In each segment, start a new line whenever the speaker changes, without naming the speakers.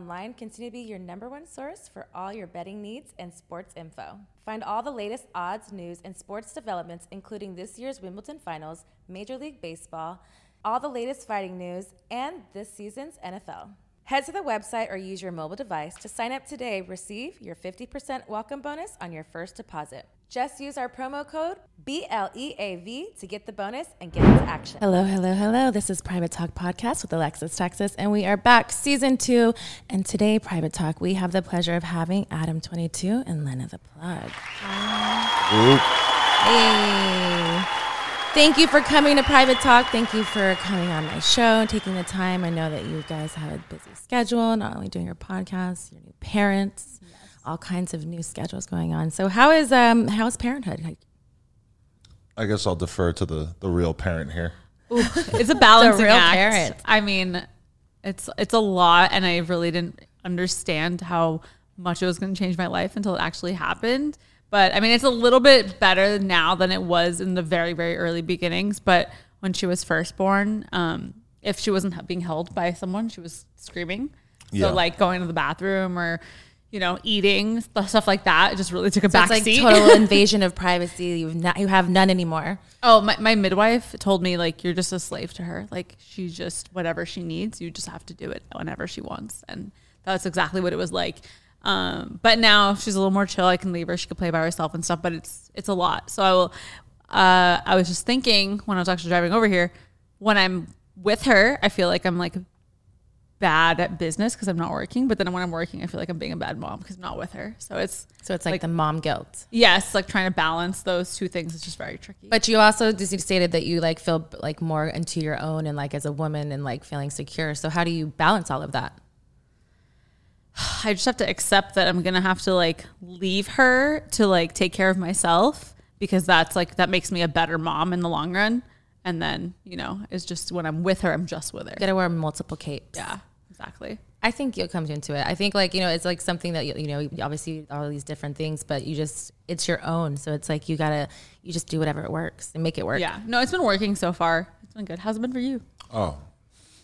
BetOnline continue to be your number one source for all your betting needs and sports info. Find all the latest odds, news, and sports developments, including this year's Wimbledon Finals, Major League Baseball, all the latest fighting news, and this season's NFL. Head to the website or use your mobile device to sign up today. Receive your 50% welcome bonus on your first deposit. Just use our promo code BLEAV to get the bonus and get into action. Hello, hello, hello. This is Private Talk Podcast with Alexis Texas, and we are back, season two. And today, Private Talk, we have the pleasure of having Adam22 and Lena the Plug. Hey. Thank you for coming to Private Talk. Thank you for coming on my show and taking the time. I know that you guys have a busy schedule, not only doing your podcast, your new parents, all kinds of new schedules going on. So how is um how's parenthood? Like,
I guess I'll defer to the the real parent here.
it's a balancing
real
act.
parent.
I mean, it's it's a lot, and I really didn't understand how much it was going to change my life until it actually happened. But I mean, it's a little bit better now than it was in the very very early beginnings. But when she was first born, um, if she wasn't being held by someone, she was screaming.
Yeah.
So like going to the bathroom or you know eating stuff stuff like that, it just really took a
so
back
like
seat.
total invasion of privacy. You've not, you have none anymore.
Oh, my, my midwife told me like you're just a slave to her. Like she's just whatever she needs, you just have to do it whenever she wants. And that's exactly what it was like. Um, but now she's a little more chill. I can leave her. She can play by herself and stuff. But it's it's a lot. So I will. Uh, I was just thinking when I was actually driving over here, when I'm with her, I feel like I'm like bad at business because I'm not working. But then when I'm working, I feel like I'm being a bad mom because I'm not with her. So it's
So it's like,
Like-
the mom guilt.
yes, like trying to balance those two things is just very tricky.
But you also just stated that you like feel like more into your own and like as a woman and like feeling secure. So how do you balance all of that?
I just have to accept that I'm gonna have to like leave her to like take care of myself because that's like that makes me a better mom in the long run. And then you know, it's just when I'm with her, I'm just with her.
You gotta wear multiple capes.
Yeah, exactly.
I think you'll come into it. I think like you know, it's like something that you, you know, obviously all these different things, but you just it's your own. So it's like you gotta you just do whatever it works and make it work.
Yeah, no, it's been working so far. It's been good. How's it been for you?
Oh,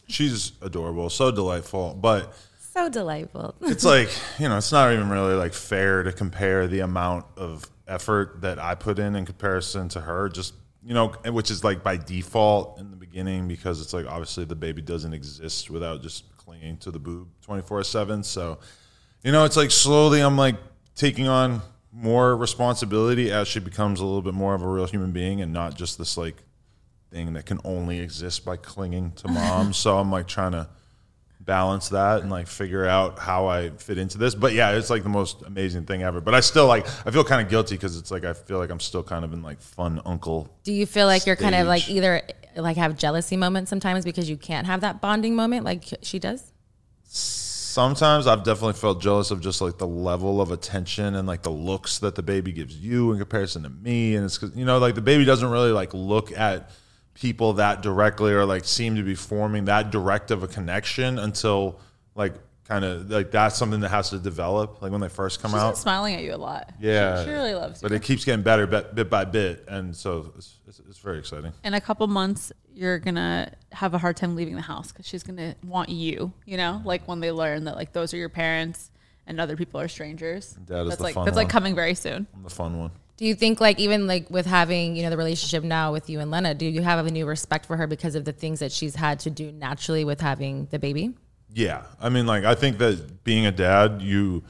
she's adorable, so delightful. But
So delightful.
it's like you know, it's not even really like fair to compare the amount of effort that I put in in comparison to her. Just you know, which is like by default in the beginning because it's like obviously the baby doesn't exist without just clinging to the boob twenty four seven. So you know, it's like slowly I'm like taking on more responsibility as she becomes a little bit more of a real human being and not just this like thing that can only exist by clinging to mom. so I'm like trying to balance that and like figure out how I fit into this. But yeah, it's like the most amazing thing ever. But I still like I feel kind of guilty because it's like I feel like I'm still kind of in like fun uncle.
Do you feel like you're kind of like either like have jealousy moments sometimes because you can't have that bonding moment like she does?
Sometimes I've definitely felt jealous of just like the level of attention and like the looks that the baby gives you in comparison to me. And it's 'cause, you know, like the baby doesn't really like look at people that directly or like seem to be forming that direct of a connection until like kind of like that's something that has to develop like when they first come
She's
out.
smiling at you a lot.
Yeah,
she, she really loves you.
But it keeps getting better bit, bit by bit, and so it's, it's, it's very exciting.
in a couple months you're gonna have a hard time leaving the house because she's gonna want you you know like when they learn that like those are your parents and other people are strangers that's like that's like coming very soon
I'm the fun one.
Do you think like even like with having, you know, the relationship now with you and Lena, do you have a new respect for her because of the things that she's had to do naturally with having the baby?
Yeah, I mean, like I think that being a dad, you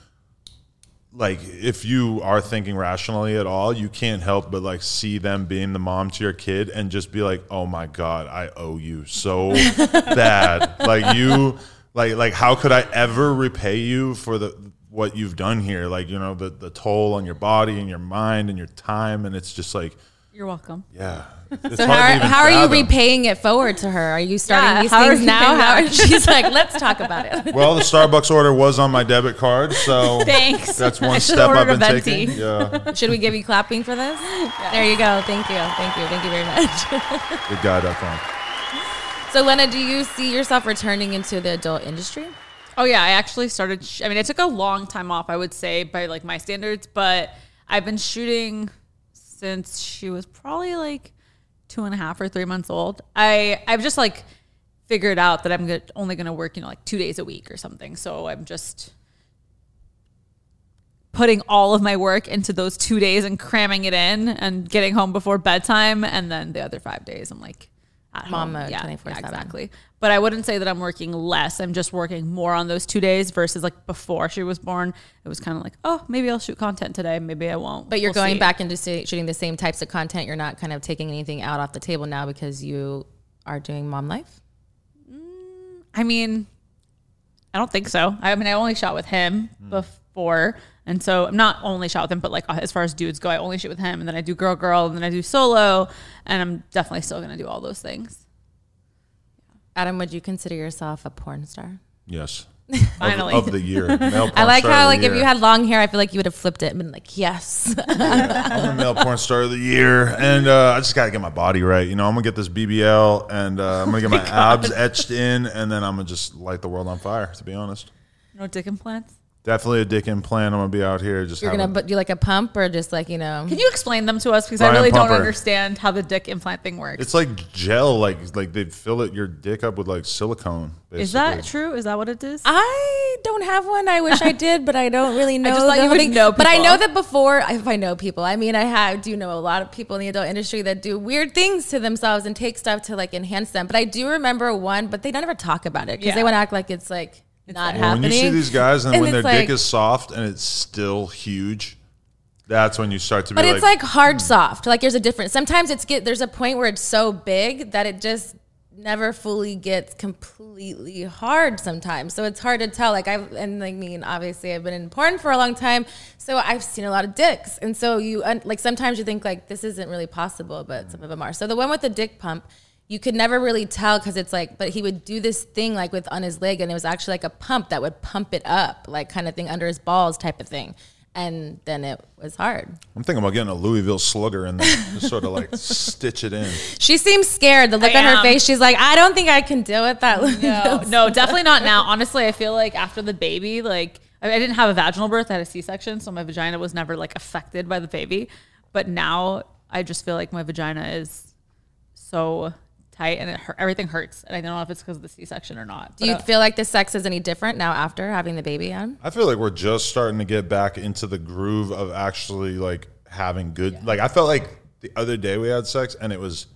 like if you are thinking rationally at all, you can't help but like see them being the mom to your kid and just be like, "Oh my god, I owe you so bad." Like you like like how could I ever repay you for the what you've done here? Like, you know, the the toll on your body and your mind and your time and it's just like
You're welcome.
Yeah. It's
So how,
even
how are you repaying it forward to her? Are you starting
Yeah,
these
how are
things now? How,
back?
she's like, let's talk about it.
Well, the Starbucks order was on my debit card, so
Thanks.
that's one
should've
step I've
ordered
been
a venti.
taking. Yeah,
Should we give you clapping for this? There you go. Thank you. Thank you. Thank you very much.
good goodguy.com.
so, Lena, do you see yourself returning into the adult industry?
Oh yeah, I actually started. Sh- I mean, it took a long time off, I would say, by like my standards, but I've been shooting since she was probably like two and a half or three months old. I I've just like figured out that I'm go- only going to work, you know, like two days a week or something. So I'm just putting all of my work into those two days and cramming it in and getting home before bedtime, and then the other five days I'm like at
Mom
home.
mode,
yeah,
24/7.
yeah, exactly. But I wouldn't say that I'm working less. I'm just working more on those two days versus like before she was born. It was kind of like, oh, maybe I'll shoot content today, maybe I won't.
But you're
We'll
going
see.
back into shooting the same types of content. You're not kind of taking anything out off the table now because you are doing mom life.
Mm, I mean, I don't think so. I mean, I only shot with him hmm. before. And so I'm not only shot with him, but like as far as dudes go, I only shoot with him. And then I do girl, girl, and then I do solo. And I'm definitely still going to do all those things.
Adam, would you consider yourself a porn star?
Yes.
Finally.
Of, of the year.
I like how
the
like if you had long hair, I feel like you would have flipped it and been like, yes.
I'm a male porn star of the year, and uh, I just gotta get my body right. You know, I'm gonna get this BBL, and uh, I'm gonna get my abs etched in, and then I'm gonna just light the world on fire. To be honest,
No dick implants.
Definitely a dick implant. I'm gonna be out here just.
You're
having-
gonna put do like a pump or just like you know.
Can you explain them to us? Because I
Brian
really don't understand how the dick implant thing works.
It's like gel, like like they fill it your dick up with like silicone. Basically.
Is that true? Is that what it is?
I don't have one. I wish I did, but I don't really know.
I just thought you
whole
would
thing.
know
But I know that before, if I know people, I mean, I have, do know a lot of people in the adult industry that do weird things to themselves and take stuff to like enhance them. But I do remember one, but they don't ever talk about it because
Yeah.
they want to act like it's like not
Well,
happening.
when you see these guys and,
And
when their
it's
dick is soft and it's still huge, that's when you start to be
But it's like hard hmm. soft. Like there's a difference. Sometimes it's get there's a point where it's so big that it just never fully gets completely hard sometimes. So it's hard to tell. Like I've and like, I mean, obviously I've been in porn for a long time, so I've seen a lot of dicks. And so you like sometimes you think like this isn't really possible, but some of them are. So the one with the dick pump, you could never really tell because it's like, but he would do this thing like with on his leg, and it was actually like a pump that would pump it up, like kind of thing under his balls, type of thing. And then it was hard.
I'm thinking about getting a Louisville slugger in there, just sort of like stitch it in.
She seems scared. The look
I
on her
am.
face, she's like, I don't think I can deal with that.
No, no, definitely not now. Honestly, I feel like after the baby, like I I didn't have a vaginal birth, I had a C-section, so my vagina was never like affected by the baby. But now I just feel like my vagina is so tight and it hurt, everything hurts, and I don't know if it's because of the C-section or not.
Do you
uh,
feel like the sex is any different now after having the baby on?
I feel like we're just starting to get back into the groove of actually like having good. Like I felt like the other day we had sex and it was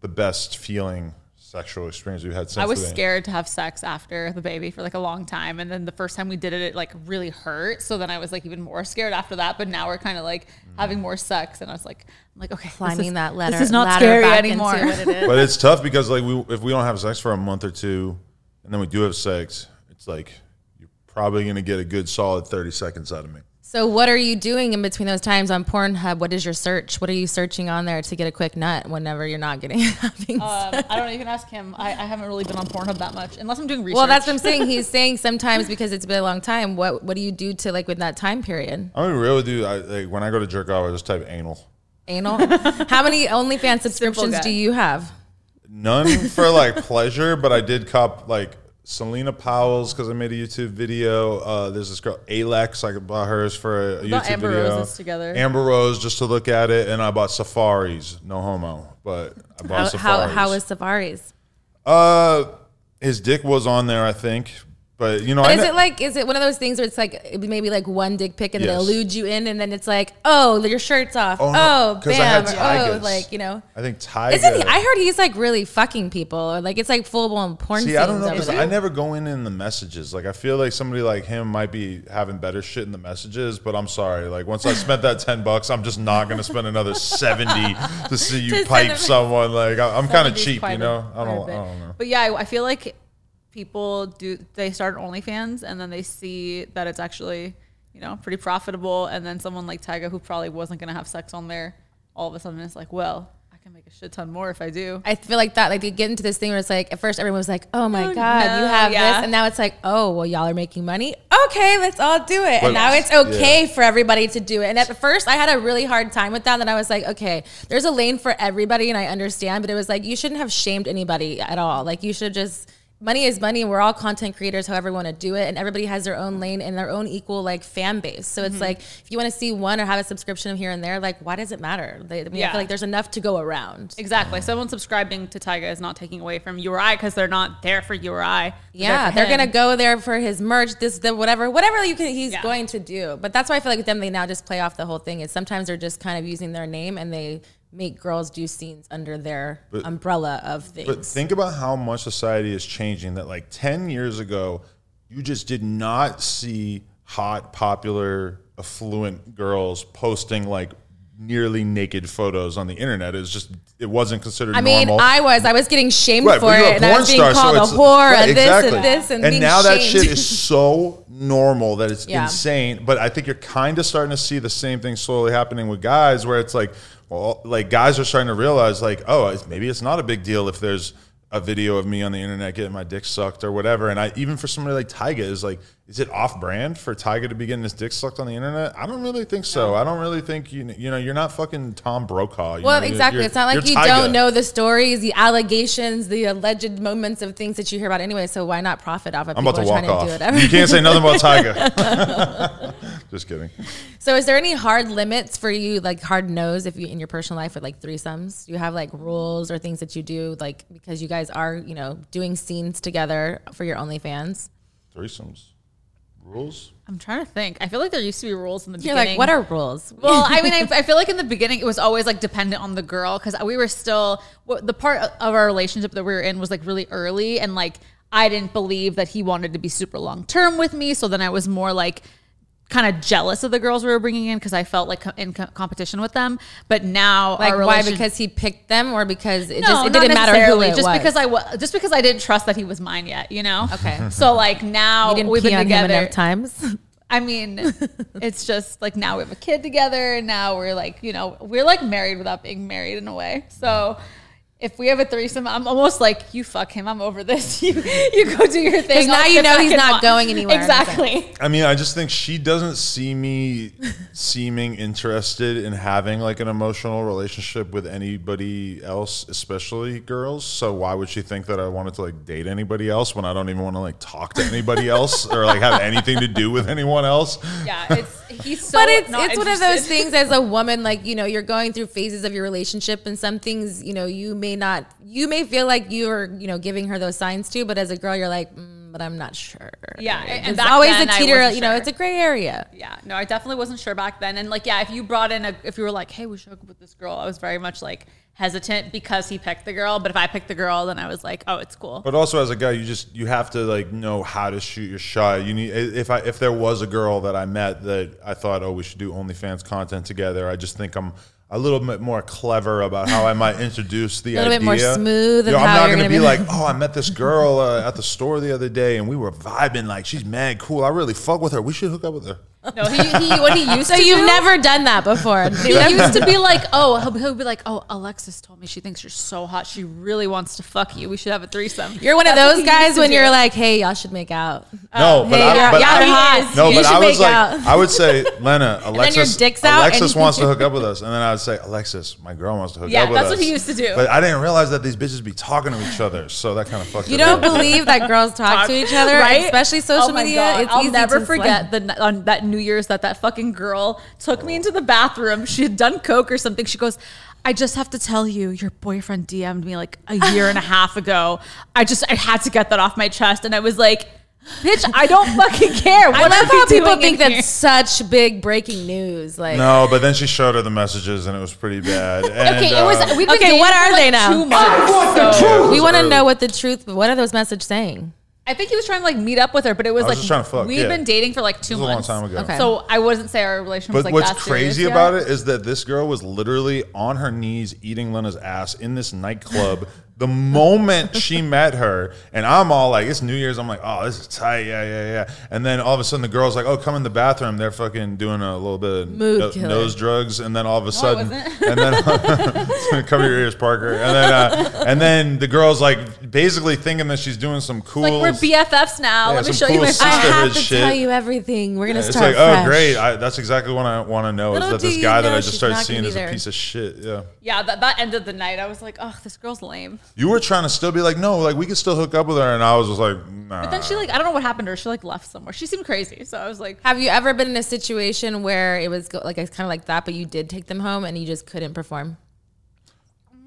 the best feeling sexual experience we've had since.
I was
the-
scared to have sex after the baby for like a long time, and then the first time we did it, it like really hurt. So then I was like even more scared after that. But now we're kind of like having more sex, and I was like, I'm like, okay, this
Climbing
is-
that ladder.
This is not scary anymore.
Into what it is.
But it's tough because like we if we don't have sex for a month or two, and then we do have sex, it's like you're probably gonna get a good solid thirty seconds out of me.
So what are you doing in between those times on Pornhub? What is your search? What are you searching on there to get a quick nut whenever you're not getting having
Um,
sex?
I don't know. You can ask him. I, I haven't really been on Pornhub that much, unless I'm doing research.
Well, that's what I'm saying. He's saying sometimes because it's been a long time. What what do you do to like with that time period?
I'm gonna really do. I, like when I go to jerk off, I just type anal.
Anal. How many OnlyFans subscriptions do you have?
None for like pleasure, but I did cop like Celina Powell's because I made a YouTube video. Uh, there's this girl Alex. I bought hers for a,
bought
YouTube
Amber
video.
Roses together.
Amber Rose just to look at it, and I bought Safaree's. No homo, but I bought
How, how,
Safaree's.
how is Safaree's?
Uh, his dick was on there, I think, but you know,
But
I
is it like is it one of those things where it's like maybe like one dick pic and
Yes.
eludes you in and then it's like oh your shirt's off
Oh,
oh,
no, I
bam or, oh like you know
I think Tyga.
isn't he, I heard he's like really fucking people or like it's like full blown porn
See, I don't know
over
'cause
there.
I never go in in the messages. Like, I feel like somebody like him might be having better shit in the messages, but I'm sorry. Like, once I spent that ten bucks, I'm just not gonna spend another seventy to see you
To
pipe someone. Like, I, I'm kind of cheap, you know. I don't, I don't know.
But yeah, I, I feel like people do. They start OnlyFans and then they see that it's actually you know pretty profitable, and then someone like Tyga who probably wasn't gonna have sex on there all of a sudden it's like, well, I can make a shit ton more if I do.
I feel like that, like they get into this thing where it's like, at first everyone was like, oh my
Oh,
God,
no,
you have
yeah.
this. And now it's like, oh, well, y'all are making money. Okay, let's all do it.
But-
and now it's okay
yeah.
for everybody to do it. And at first I had a really hard time with that. Then I was like, okay, there's a lane for everybody and I understand, but it was like, you shouldn't have shamed anybody at all. Like you should just, money is money. and We're all content creators, however we want to do it. And everybody has their own lane and their own equal like fan base. So it's
Mm-hmm.
like, if you want to see one or have a subscription here and there, like, why does it matter? They, I, mean, I
Yeah.
feel like there's enough to go around.
Exactly. Someone subscribing to Tyga is not taking away from you or I because they're not there for you or I.
Yeah,
there
they're gonna go there for his merch, this, the whatever, whatever you can, he's
Yeah.
going to do. But that's why I feel like with them, they now just play off the whole thing. Is sometimes they're just kind of using their name and they make girls do scenes under their umbrella of things.
But think about how much society is changing. That like ten years ago, you just did not see hot, popular, affluent girls posting like nearly naked photos on the internet. It's just it wasn't considered
I mean,
normal.
I was, I was getting shamed
Right,
for it, and I was being
star, so
called a whore
right,
and this
exactly.
and this and,
and now that shit is so normal that it's
Yeah.
insane. But I think you're kind of starting to see the same thing slowly happening with guys, where it's like, well, like guys are starting to realize, like, oh, maybe it's not a big deal if there's a video of me on the internet getting my dick sucked or whatever. And I even for somebody like Tyga is like, is it off brand for Tyga to be getting his dick sucked on the internet? I don't really think so. I don't really think you you know you're not fucking Tom Brokaw. you
Well,
know,
exactly.
you're-
it's not like you
Tyga.
don't know the stories, the allegations, the alleged moments of things that you hear about anyway. So why not profit off of
I'm about to walk off.
to?
You can't say nothing about Tyga. Just kidding.
So, is there any hard limits for you, like hard no's, if you in your personal life with like threesomes? Do you have like rules or things that you do, like because you guys are, you know, doing scenes together for your OnlyFans?
Threesomes. Rules?
I'm trying to think. I feel like there used to be rules in the
You're
beginning.
like, what are rules?
well, I mean, I, I feel like in the beginning it was always like dependent on the girl because we were still the part of our relationship that we were in was like really early and like I didn't believe that he wanted to be super long term with me. So then I was more like kind of jealous of the girls we were bringing in because I felt like co- in co- competition with them. But now,
like
our
why? Because he picked them, or because it
no,
just it didn't matter who it
just
was?
because I wa- just because I didn't trust that he was mine yet, you know.
Okay.
So like now we've been together.
enough times.
I mean, it's just like now we have a kid together, and now we're like, you know, we're like married without being married in a way. So if we have a threesome, I'm almost like, you fuck him, I'm over this. You you go do your thing.
'Cause now
I'll
you know he's not
watch.
going anywhere.
Exactly.
I mean, I just think she doesn't see me seeming interested in having like an emotional relationship with anybody else, especially girls. So why would she think that I wanted to like date anybody else when I don't even want to like talk to anybody else or like have anything to do with anyone else?
Yeah, it's he's so.
but it's
not
it's one of those things as a woman like you know you're going through phases of your relationship and some things you know you may not you may feel like you're you know giving her those signs too but as a girl you're like mm, but i'm not sure
Yeah, and- and
it's always
then
a
I
teeter you know
sure.
it's a gray area
Yeah, no, I definitely wasn't sure back then. And like, yeah, if you brought in a, if you were like, hey, we should hook up with this girl, I was very much like hesitant because he picked the girl. But if I picked the girl, then I was like, oh, it's cool.
But also as a guy, you just you have to like know how to shoot your shot. You need if I if there was a girl that I met that I thought oh we should do OnlyFans content together. I just think I'm a little bit more clever about how I might introduce the idea.
A little
idea.
bit more smooth
You know, I'm not gonna be
be-
like oh I met this girl uh, at the store the other day and we were vibing like she's mad cool. I really fuck with her. We should hook up with her.
No, he, he what he used to
so
to
you've
do-
never done that before
He used to be like, oh, he'll, he'll be like, oh, Alexis told me she thinks you're so hot. She really wants to fuck you. We should have a threesome.
you're one of
That's what
those guys when
do.
you're like hey y'all should make out
No, um, but
hey,
I,
y'all-
but
y'all are hot.
No,
You
but I was like,
out.
I would say, Lena, Alexis,
dick's
Alexis
and-
wants to hook up with us, and then I would say, Alexis, my girl wants to hook
Yeah,
up with
Yeah,
that's
what he used to do.
But I didn't realize that these bitches be talking to each other, so that kind of fucked.
you
it
don't
up.
believe that girls talk to each other
right?
especially social
Oh my
media
God.
it's
I'll
easy
never
to
forget the on that New Year's that that fucking girl took me into the bathroom. She had done coke or something. She goes, "I just have to tell you, your boyfriend DM'd me like a year and a half ago. I just I had to get that off my chest." And I was like, "Bitch, I don't fucking care."
I
What
love how people think
in here?"
that's such big breaking news. Like,
No, but then she showed her the messages, and it was pretty bad. And,
Okay, it was.
uh,
We've been
Okay, what
for,
are
like,
they now?
Two months.
yeah,
So
it
we want to know what the truth. What are those messages saying?
I think he was trying to like meet up with her, but it was
I was
like
just trying to fuck,
we've
yeah.
been dating for like two
This was a long
months.
time ago.
Okay.
So I wouldn't say our relationship was
But
like
what's
that serious
crazy
yet.
about it is that this girl was literally on her knees eating Lena's ass in this nightclub The moment she met her, and I'm all like, it's New Year's. I'm like, oh, this is tight. Yeah, yeah, yeah. And then all of a sudden, the girl's like, oh, come in the bathroom. They're fucking doing a little bit of
Mood
no-
killer.
nose drugs. And then all of a sudden, and then cover your ears, Parker. And then, uh, and then the girl's like basically thinking that she's doing some cool.
Like we're BFFs now.
Yeah,
Let me
some
show you
cool
my
sister-
I
phone.
have to
shit.
tell you everything. We're gonna
It's
start.
like, oh,
fresh.
great. I, that's exactly what I want to know is
Little
that this
you
guy that
know
I just
she's
started
not gonna
seeing
be
is a
there.
piece of shit. Yeah.
Yeah, that, that ended the night. I was like, oh, this girl's lame.
You were trying to still be like, no, like we could still hook up with her, and I was just like, nah.
But then she like, I don't know what happened to her. She like left somewhere. She seemed crazy. So I was like,
Have you ever been in a situation where it was go- like it's kind of like that, but you did take them home and you just couldn't perform?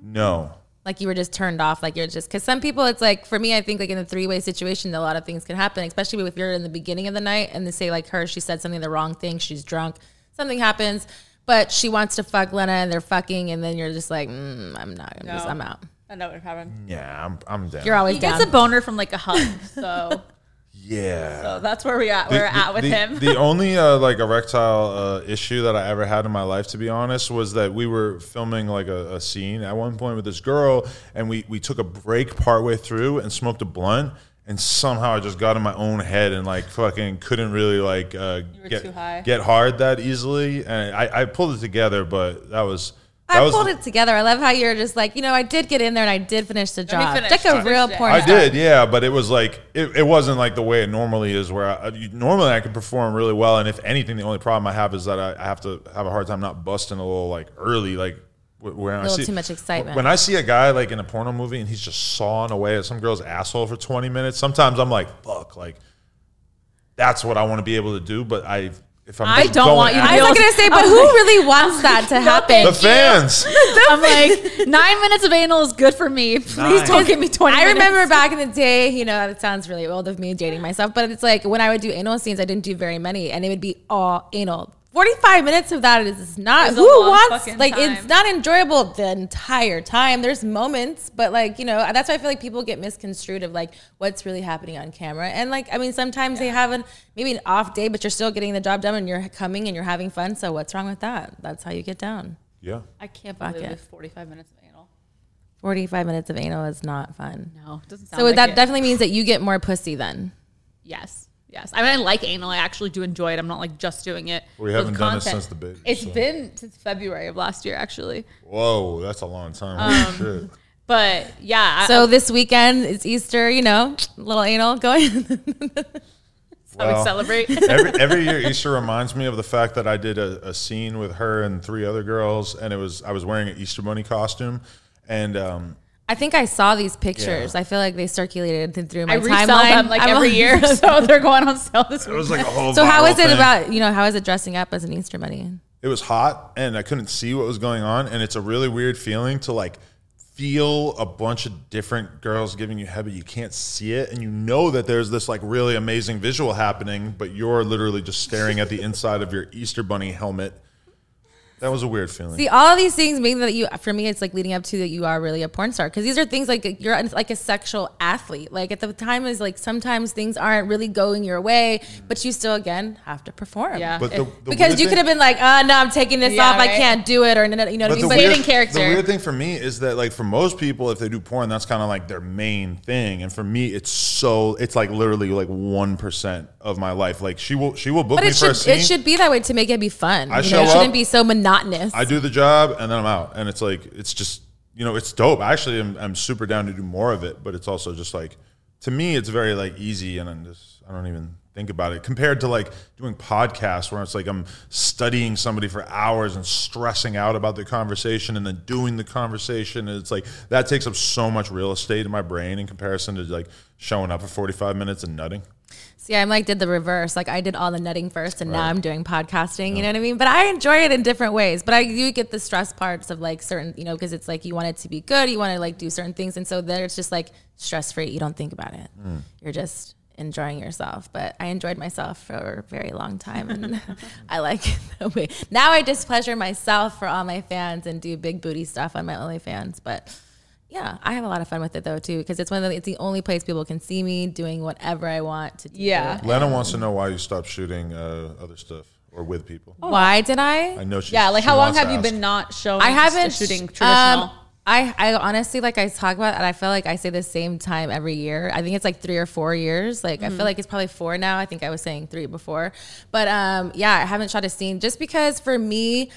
no.
Like you were just turned off. Like you're just because some people, it's like for me, I think like in a three way situation, a lot of things can happen, especially if you're in the beginning of the night and they say like her, she said something the wrong thing, she's drunk, something happens, but she wants to fuck Lena and they're fucking, and then you're just like, mm, I'm not, I'm just, I'm out.
I know what happened.
Yeah, I'm, I'm down.
You're always
He
down.
gets a boner from like a hug. So,
yeah.
so that's where we at. We're at with
the,
him.
the only uh, like erectile uh, issue that I ever had in my life, to be honest, was that we were filming like a, a scene at one point with this girl, and we we took a break partway through and smoked a blunt. And somehow I just got in my own head and like fucking couldn't really like uh,
were
get
too high.
get hard that easily, and I, I pulled it together, but that was that
I
was
pulled it together. I love how you're just like, you know, I did get in there and I did finish the job.
finish.
Like a
I
real porn
I did, yeah, but it was like it, it wasn't like the way it normally is. Where I, normally I could perform really well, and if anything, the only problem I have is that I, I have to have a hard time not busting a little like early, like wh- when I
little
see
too much excitement.
When I see a guy like in a porno movie and he's just sawing away at some girl's asshole for twenty minutes, sometimes I'm like, fuck, like that's what I want to be able to do. But I, if I'm,
I don't want you to
at
I
it-
was gonna say, but who really wants that to happen?
the fans.
I'm like, nine minutes of anal is good for me. Please
Nine.
don't give me 20
I remember back in the day, you know, it sounds really old of me dating myself, but it's like when I would do anal scenes, I didn't do very many, and it would be all anal. 45 minutes of that is not, who wants,
fucking
like, it's not enjoyable the entire time. There's moments, but like, you know, that's why I feel like people get misconstrued of like what's really happening on camera. And like, I mean, sometimes they have an, maybe an off day, but you're still getting the job done and you're coming and you're having fun. So what's wrong with that? That's how you get down.
Yeah.
I can't
Fuck
believe
it.
it's 45 minutes of anal.
45 minutes of anal is not fun.
No, it doesn't sound
So
like
that
it.
definitely means that you get more pussy then.
Yes. Yes. I mean, I like anal. I actually do enjoy it. I'm not like just doing it.
We haven't
the
done it
content.
since the baby.
It's
so.
been since February of last year, actually.
Whoa, that's a long time.
Um,
shit.
But yeah.
So
I,
this weekend it's Easter, you know, little anal going.
that's how we celebrate.
every, every year Easter reminds me of the fact that I did a, a scene with her and three other girls, and it was I was wearing an Easter bunny costume, and um,
I think I saw these pictures. I feel like they circulated through my
I
timeline.
them like
I'm
every
like-
year, so they're going on sale this
it was like a whole.
so how
viral
it
thing.
about you know how is it dressing up as an Easter bunny?
It was hot, and I couldn't see what was going on, and it's a really weird feeling to like feel a bunch of different girls giving you head, but you can't see it, and you know that there's this like really amazing visual happening, but you're literally just staring at the inside of your Easter bunny helmet. That was a weird feeling.
See, all of these things mean that you, for me, it's like leading up to that you are really a porn star because these are things like you're like a sexual athlete. Like at the time is like sometimes things aren't really going your way, but you still again have to perform.
Yeah.
but the, the
Because you could have been like, oh no, I'm taking this
Yeah,
off. I can't do it, or you know what I
But
mean.
the
But
weird,
Dating character.
the weird thing for me is that like for most people, if they do porn, that's kind of like their main thing, and for me, it's so it's like literally like one percent of my life. Like she will she will book
But
me
it
for a
should
scene.
it should be that way to make it be fun.
I
you
show
know, it shouldn't
up,
be so monotonous.
I do the job and then I'm out, and it's like it's just you know it's dope. I actually am I'm super down to do more of it, but it's also just like to me it's very like easy, and I'm just I don't even think about it compared to like doing podcasts where it's like I'm studying somebody for hours and stressing out about the conversation and then doing the conversation and it's like that takes up so much real estate in my brain in comparison to like showing up for 45 minutes and nutting.
See, I'm like did the reverse. Like I did all the nutting first, and now I'm doing podcasting. You know what I mean? But I enjoy it in different ways. But I do get the stress parts of like certain, you know, because it's like you want it to be good, you want to like do certain things, and so there it's just like stress free. You don't think about it. Mm. You're just enjoying yourself. But I enjoyed myself for a very long time, and I like it that way. Now I displeasure myself for all my fans and do big booty stuff on my OnlyFans, but. Yeah, I have a lot of fun with it though too because it's one of the, it's the only place people can see me doing whatever I want to do.
Yeah.
Lena wants to know why you stopped shooting uh, other stuff or with people.
Why did I?
I know she
yeah. Like,
she
how long have you
ask.
been not showing?
I haven't
shooting
um,
traditional?
I, I honestly like I talk about and I feel like I say the same time every year. I think it's like three or four years. Like I feel like it's probably four now. I think I was saying three before. But um yeah, I haven't shot a scene just because for me,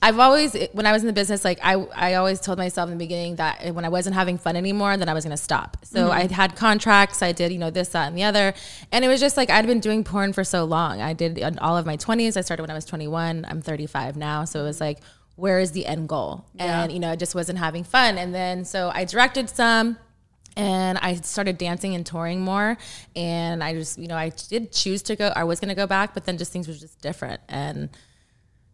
I've always when I was in the business, like I I always told myself in the beginning that when I wasn't having fun anymore, then I was gonna stop. So mm-hmm. I had contracts, I did, you know, this, that, and the other. And it was just like I'd been doing porn for so long. I did all of my twenties. I started when I was twenty one. I'm thirty five now. So it was like where is the end goal? And you know, I just wasn't having fun. And then so I directed some and I started dancing and touring more. And I just, you know, I did choose to go. I was going to go back, but then just things were just different. And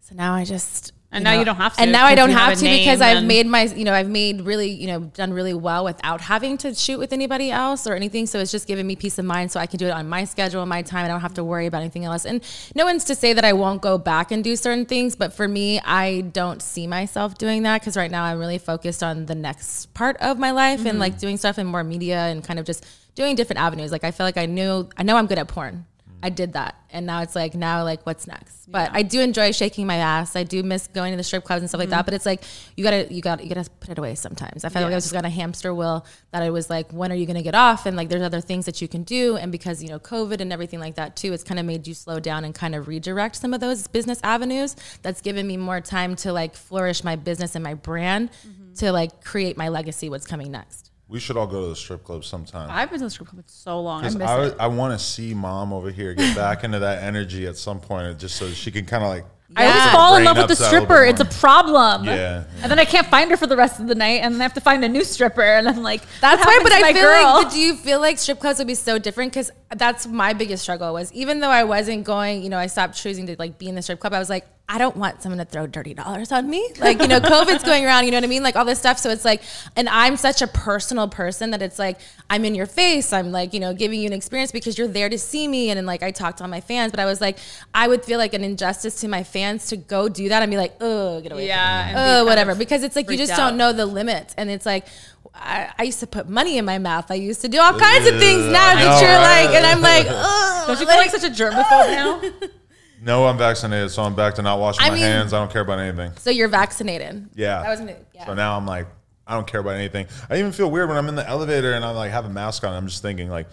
so now I just.
And now you don't have to
And now I don't
have
have to because I've made my, you know, I've made really, you know, done really well without having to shoot with anybody else or anything. So it's just giving me peace of mind so I can do it on my schedule, my time. I don't have to worry about anything else. And no one's to say that I won't go back and do certain things, but for me, I don't see myself doing that because right now I'm really focused on the next part of my life and mm-hmm. like doing stuff in more media and kind of just doing different avenues. Like I feel like I knew, I know I'm good at porn. I did that. And now it's like, now like what's next? But I do enjoy shaking my ass. I do miss going to the strip clubs and stuff like mm-hmm. that. But it's like, you gotta, you gotta, you gotta put it away sometimes. I felt like I was just on a hamster wheel that I was like, when are you gonna get off? And like, there's other things that you can do. And because, you know, COVID and everything like that too, it's kind of made you slow down and kind of redirect some of those business avenues. That's given me more time to like flourish my business and my brand mm-hmm. to like create my legacy, what's coming next.
We should all go to the strip club sometime.
I've been to the strip club for so long. I
'Cause
miss
I,
it.
I want to see mom over here get back into that energy at some point, just so she can kind of like.
I always fall in love with the
upset a little
stripper. It's a problem.
Yeah.
And then I can't find her for the rest of the night, and then I have to find a new stripper, and I'm like,
That's why,
happened
but
to
I
my
feel
girl?
like, do you feel like strip clubs would be so different? Because that's my biggest struggle was even though I wasn't going, you know, I stopped choosing to like be in the strip club. I was like, I don't want someone to throw dirty dollars on me. Like, you know, COVID's going around, you know what I mean? Like all this stuff. So it's like, and I'm such a personal person that it's like, I'm in your face. I'm like, you know, giving you an experience because you're there to see me. And then like, I talked to all my fans, but I was like, I would feel like an injustice to my fans to go do that and be like, oh, get away
Yeah,
from
and be
Oh, whatever. Because it's like, you just
out.
don't know the limits. And it's like, I, I used to put money in my mouth. I used to do all kinds of things now
I
that
know,
you're
right?
like, and I'm like, oh,
Don't you feel like such a germaphobe now?
No, I'm vaccinated, so I'm back to not washing
I
my
mean-
hands. I don't care about anything.
so you're vaccinated.
Yeah.
That was new. Yeah.
So now I'm like, I don't care about anything. I even feel weird when I'm in the elevator and I'm like have a mask on. I'm just thinking like,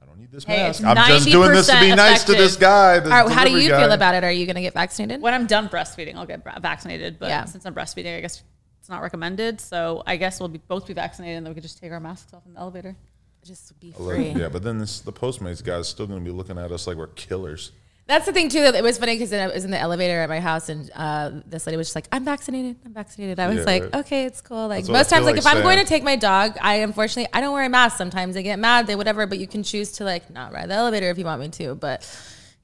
I don't need this
Hey,
mask. I'm just doing this to be
90%
nice to this
effective.
guy. This
all right, how do you
delivery
feel about it? Are you going to get vaccinated?
when I'm done breastfeeding, I'll get bra- vaccinated. But
Yeah.
since I'm breastfeeding, I guess it's not recommended. So I guess we'll be both be vaccinated, and then we could just take our masks off in the elevator.
Just be
A little-
free.
Yeah, but then this, the Postmates guy is still going to be looking at us like we're killers.
That's the thing too. That it was funny because I was in the elevator at my house, and uh, this lady was just like, "I'm vaccinated. I'm vaccinated." I was
Yeah,
like,
right.
"Okay, it's cool." Like
That's
most times, like,
like
if I'm going to take my dog, I unfortunately I don't wear a mask. Sometimes they get mad, they whatever. But you can choose to like not ride the elevator if you want me to. But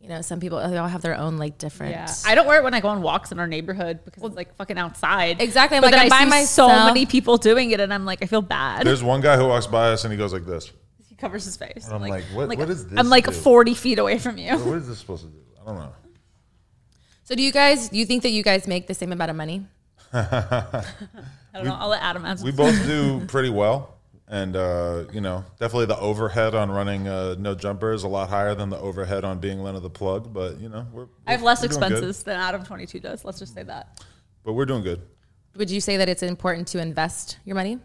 you know, some people they all have their own like different.
Yeah, I don't wear it when I go on walks in our neighborhood because it's like fucking outside.
Exactly. I'm
but
like,
then
I'm
I
by
see so many people doing it, and I'm like, I feel bad.
There's one guy who walks by us and he goes like this.
He covers his face.
I'm like, what- what does this
I'm like
do?
40 feet away from you.
What is this supposed to do? I don't know.
So do you guys? Do you think that you guys make the same amount of money?
I don't know. I'll let Adam answer.
We both do pretty well. And, uh, you know, definitely the overhead on running uh, No Jumper is a lot higher than the overhead on being Lena the Plug. But, you know, we're,
I have less
we're good.
expenses than Adam 22 does. Let's just say that.
But we're doing good.
Would you say that it's important to invest your money?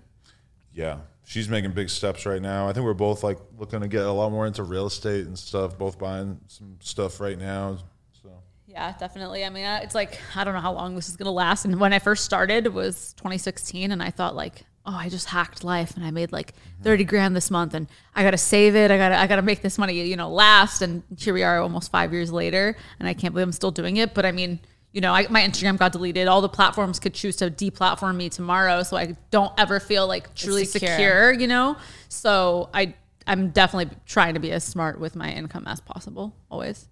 Yeah. She's making big steps right now. I think we're both like looking to get a lot more into real estate and stuff, both buying some stuff right now. So
Yeah, definitely. I mean, it's like I don't know how long this is gonna last. And when I first started it was 2016, and I thought like, oh, I just hacked life, and I made like mm-hmm. 30 grand this month, and I gotta save it. I gotta I gotta make this money, you know, last. And here we are, almost five years later, and I can't believe I'm still doing it. But I mean. You know, I, my Instagram got deleted. All the platforms could choose to deplatform me tomorrow, so I don't ever feel like truly
secure.
secure. You know, so I I'm definitely trying to be as smart with my income as possible, always.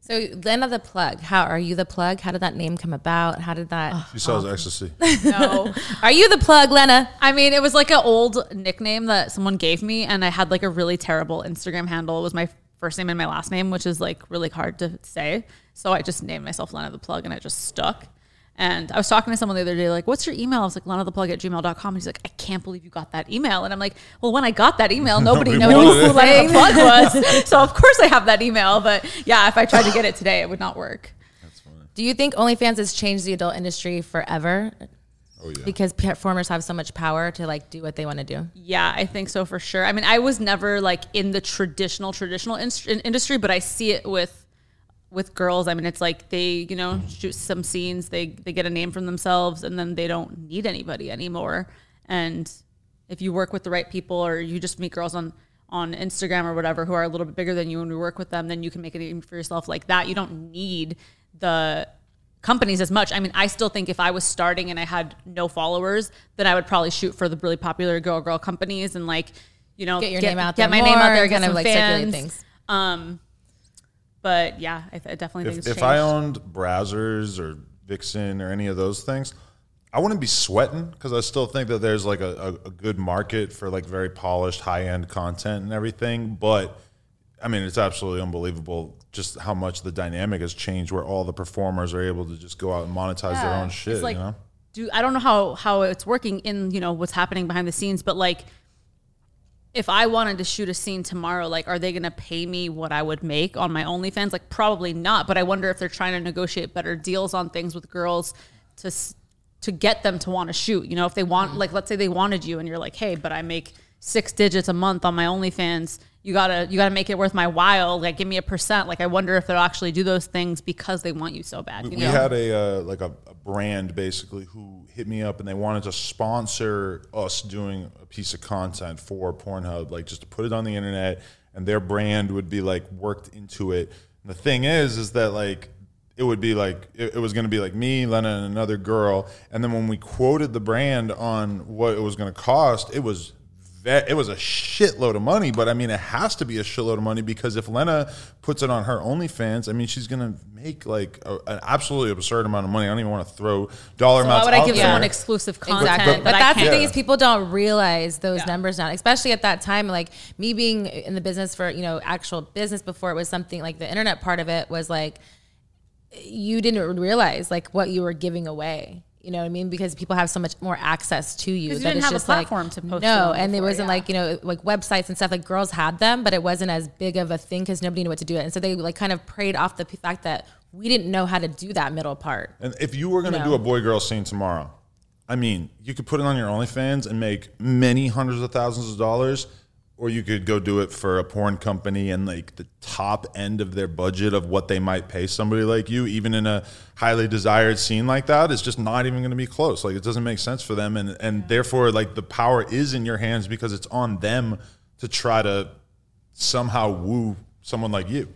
So Lena the plug. How are you the plug? How did that name come about? How did that?
she sells oh. ecstasy.
No,
Are you the plug, Lena?
I mean, it was like an old nickname that someone gave me, and I had like a really terrible Instagram handle. It was my first name and my last name, which is like really hard to say. So I just named myself Lena the Plug, and it just stuck. And I was talking to someone the other day, like, what's your email? I was like, Lena the Plug at gmail.com. And he's like, I can't believe you got that email. And I'm like, well, when I got that email, nobody
Nobody
knew who
it.
Lena the Plug was. so of course I have that email. But yeah, if I tried to get it today, it would not work. That's funny.
Do you think OnlyFans has changed the adult industry forever?
Oh yeah.
because performers have so much power to like do what they want to do.
Yeah, I think so for sure. I mean, I was never like in the traditional traditional in- in- industry, but I see it with with girls. I mean, it's like they, you know, shoot some scenes, they they get a name from themselves and then they don't need anybody anymore. And if you work with the right people or you just meet girls on on Instagram or whatever who are a little bit bigger than you and you work with them, then you can make a name for yourself like that. You don't need the companies as much. I mean, I still think if I was starting and I had no followers, then I would probably shoot for the really popular girl girl companies and like, you know,
Get your name out
get
there
my name out there, get
kind of,
some
like, circulate
fans.
things.
Um, but yeah, I, th- I definitely think
if,
it's
if. I owned Brazzers or Vixen or any of those things, I wouldn't be sweating because I still think that there's like a, a, a good market for like very polished, high end content and everything. But I mean, it's absolutely unbelievable just how much the dynamic has changed where all the performers are able to just go out and monetize their own shit.
Like,
you know?
do I don't know how how it's working in you know what's happening behind the scenes, but like if I wanted to shoot a scene tomorrow, like are they going to pay me what I would make on my OnlyFans? Like probably not, but I wonder if they're trying to negotiate better deals on things with girls to to get them to want to shoot. You know, if they want mm-hmm. like let's say they wanted you and you're like, "Hey, but I make six digits a month on my OnlyFans. You got to you got to make it worth my while. Like give me a percent." Like I wonder if they'll actually do those things because they want you so bad, you
we
know?
had a uh, like a, a brand basically who hit me up and they wanted to sponsor us doing a piece of content for Pornhub, like just to put it on the internet, and their brand would be like worked into it. And the thing is, is that like it would be like it, it was going to be like me, Lena, and another girl, and then when we quoted the brand on what it was going to cost, it was that it was a shitload of money, but I mean, it has to be a shitload of money because if Lena puts it on her OnlyFans, I mean, she's gonna make like a, an absolutely absurd amount of money. I don't even want to throw dollar
So why
amounts.
would I
out
give
there.
someone exclusive content?
Exactly.
that
But
I
that's the thing is people don't realize those
Yeah.
numbers now, especially at that time. Like me being in the business for, you know, actual business before it was something like the internet part of it was like you didn't realize like what you were giving away. You know what I mean? Because people have so much more access to you.
'Cause you
that
didn't
it's
have a
just like-
platform to post
No, and
there
wasn't
yeah.
like you know like websites and stuff. Like girls had them, but it wasn't as big of a thing because nobody knew what to do it. And so they like kind of preyed off the fact that we didn't know how to do that middle part.
And if you were going to
No.
do a boy girl scene tomorrow, I mean, you could put it on your OnlyFans and make many hundreds of thousands of dollars, or you could go do it for a porn company and like the top end of their budget of what they might pay somebody like you, even in a highly desired scene like that, is just not even going to be close. Like it doesn't make sense for them, and and therefore like the power is in your hands because it's on them to try to somehow woo someone like you.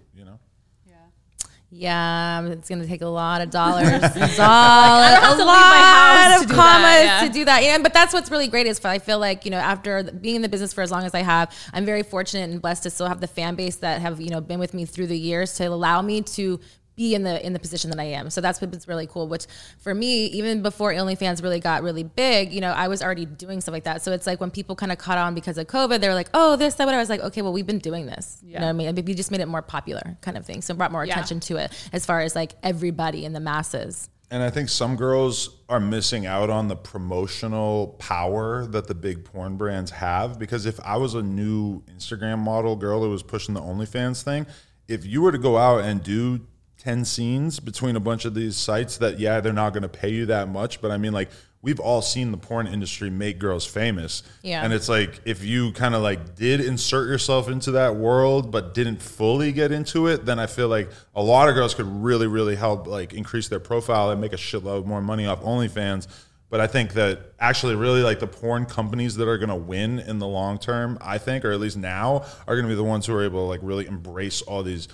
Yeah, um, it's going to take a lot of dollars, a,
have
a lot of
to
commas
that, yeah.
to do that. Yeah, but that's what's really great is I feel like you know after being in the business for as long as I have, I'm very fortunate and blessed to still have the fan base that have you know been with me through the years to allow me to be in the in the position that I am. So that's what's really cool. Which for me, even before OnlyFans really got really big, you know, I was already doing stuff like that. So it's like when people kind of caught on because of COVID, they were like, "Oh, this, that." What I was like, "Okay, well, we've been doing this." You know what I mean? We just made it more popular, kind of thing. So brought more
Yeah.
attention to it as far as like everybody in the masses.
And I think some girls are missing out on the promotional power that the big porn brands have. Because if I was a new Instagram model girl who was pushing the OnlyFans thing, if you were to go out and do 10 scenes between a bunch of these sites that, yeah, they're not going to pay you that much. But I mean, like, we've all seen the porn industry make girls famous.
Yeah.
And it's like, if you kind of like did insert yourself into that world, but didn't fully get into it, then I feel like a lot of girls could really, really help like increase their profile and make a shitload more money off OnlyFans. But I think that actually, really, like the porn companies that are going to win in the long term, I think, or at least now, are going to be the ones who are able to like really embrace all these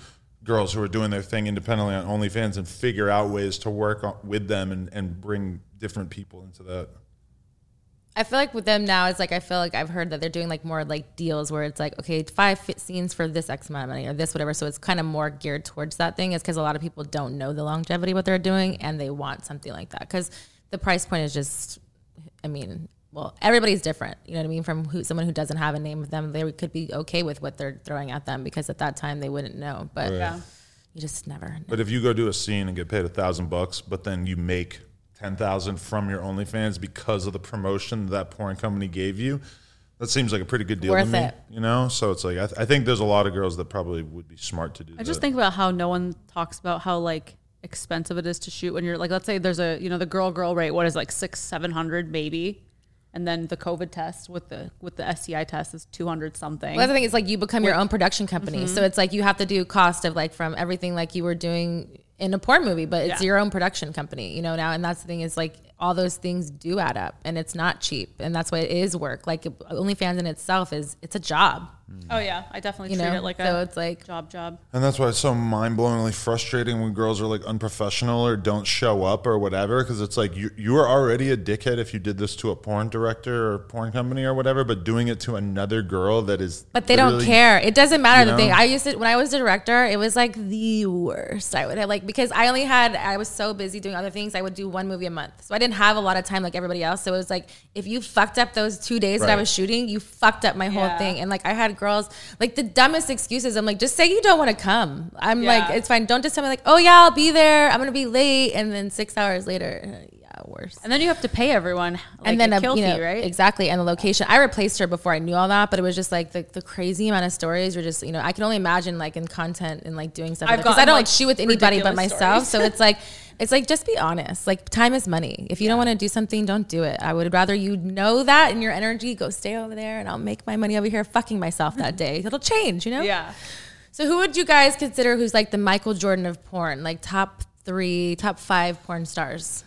girls who are doing their thing independently on OnlyFans and figure out ways to work on, with them and, and bring different people into that.
I feel like with them now, it's like I feel like I've heard that they're doing like more like deals where it's like okay, five scenes for this X amount of money or this whatever. So it's kind of more geared towards that thing. Is because a lot of people don't know the longevity what they're doing and they want something like that because the price point is just, I mean. Well, everybody's different. You know what I mean? From who, someone who doesn't have a name of them, they could be okay with what they're throwing at them because at that time they wouldn't know. But
Yeah.
you just never. know.
But if you go do a scene and get paid a thousand bucks, but then you make ten thousand from your OnlyFans because of the promotion that porn company gave you, that seems like a pretty good deal
Worth
to me.
it.
You know, so it's like I, th- I think there's a lot of girls that probably would be smart to do.
I just think about how no one talks about how like expensive it is to shoot when you're like, let's say there's a you know the girl girl rate, what is like six seven hundred maybe, and then the COVID test with the with the STI test is two hundred something.
Well, the thing is, like, you become your own production company,
Mm-hmm.
so it's like you have to do cost of like from everything like you were doing in a porn movie, but it's
Yeah.
your own production company, you know. Now, and that's the thing is like all those things do add up, and it's not cheap, and that's why it is work. Like OnlyFans in itself is it's a job,
oh yeah, I definitely
you
treat
know.
it like
so
a
it's like
job job.
And that's why it's so mind blowingly frustrating when girls are like unprofessional or don't show up or whatever. Because it's like you, you are already a dickhead if you did this to a porn director or porn company or whatever, but doing it to another girl that is.
But they don't care. It doesn't matter
You
that they. I used to when I was a director. It was like the worst. I would have like because I only had I was so busy doing other things. I would do one movie a month, so I didn't have a lot of time like everybody else. So it was like if you fucked up those two days that I was shooting, you fucked up my whole
Yeah.
thing. And like I had girls like the dumbest excuses. I'm like, just say you don't want to come. I'm like, it's fine. Don't just tell me like, oh yeah, I'll be there. I'm gonna be late, and then six hours later, yeah, worse
And then you have to pay everyone, like
and then
a kill
you know,
fee, right?
Exactly, and the location. I replaced her before I knew all that, but it was just like the, the crazy amount of stories. Were just you know I can only imagine like in content and like doing stuff because I don't
like,
shoot with anybody but myself.
stories.
So it's like it's like just be honest. Like time is money. If you don't want to do something, don't do it. I would rather you know that in your energy. Go stay over there, and I'll make my money over here fucking myself that day. It'll change, you know.
Yeah.
So who would you guys consider who's like the Michael Jordan of porn? Like top three, top five porn stars.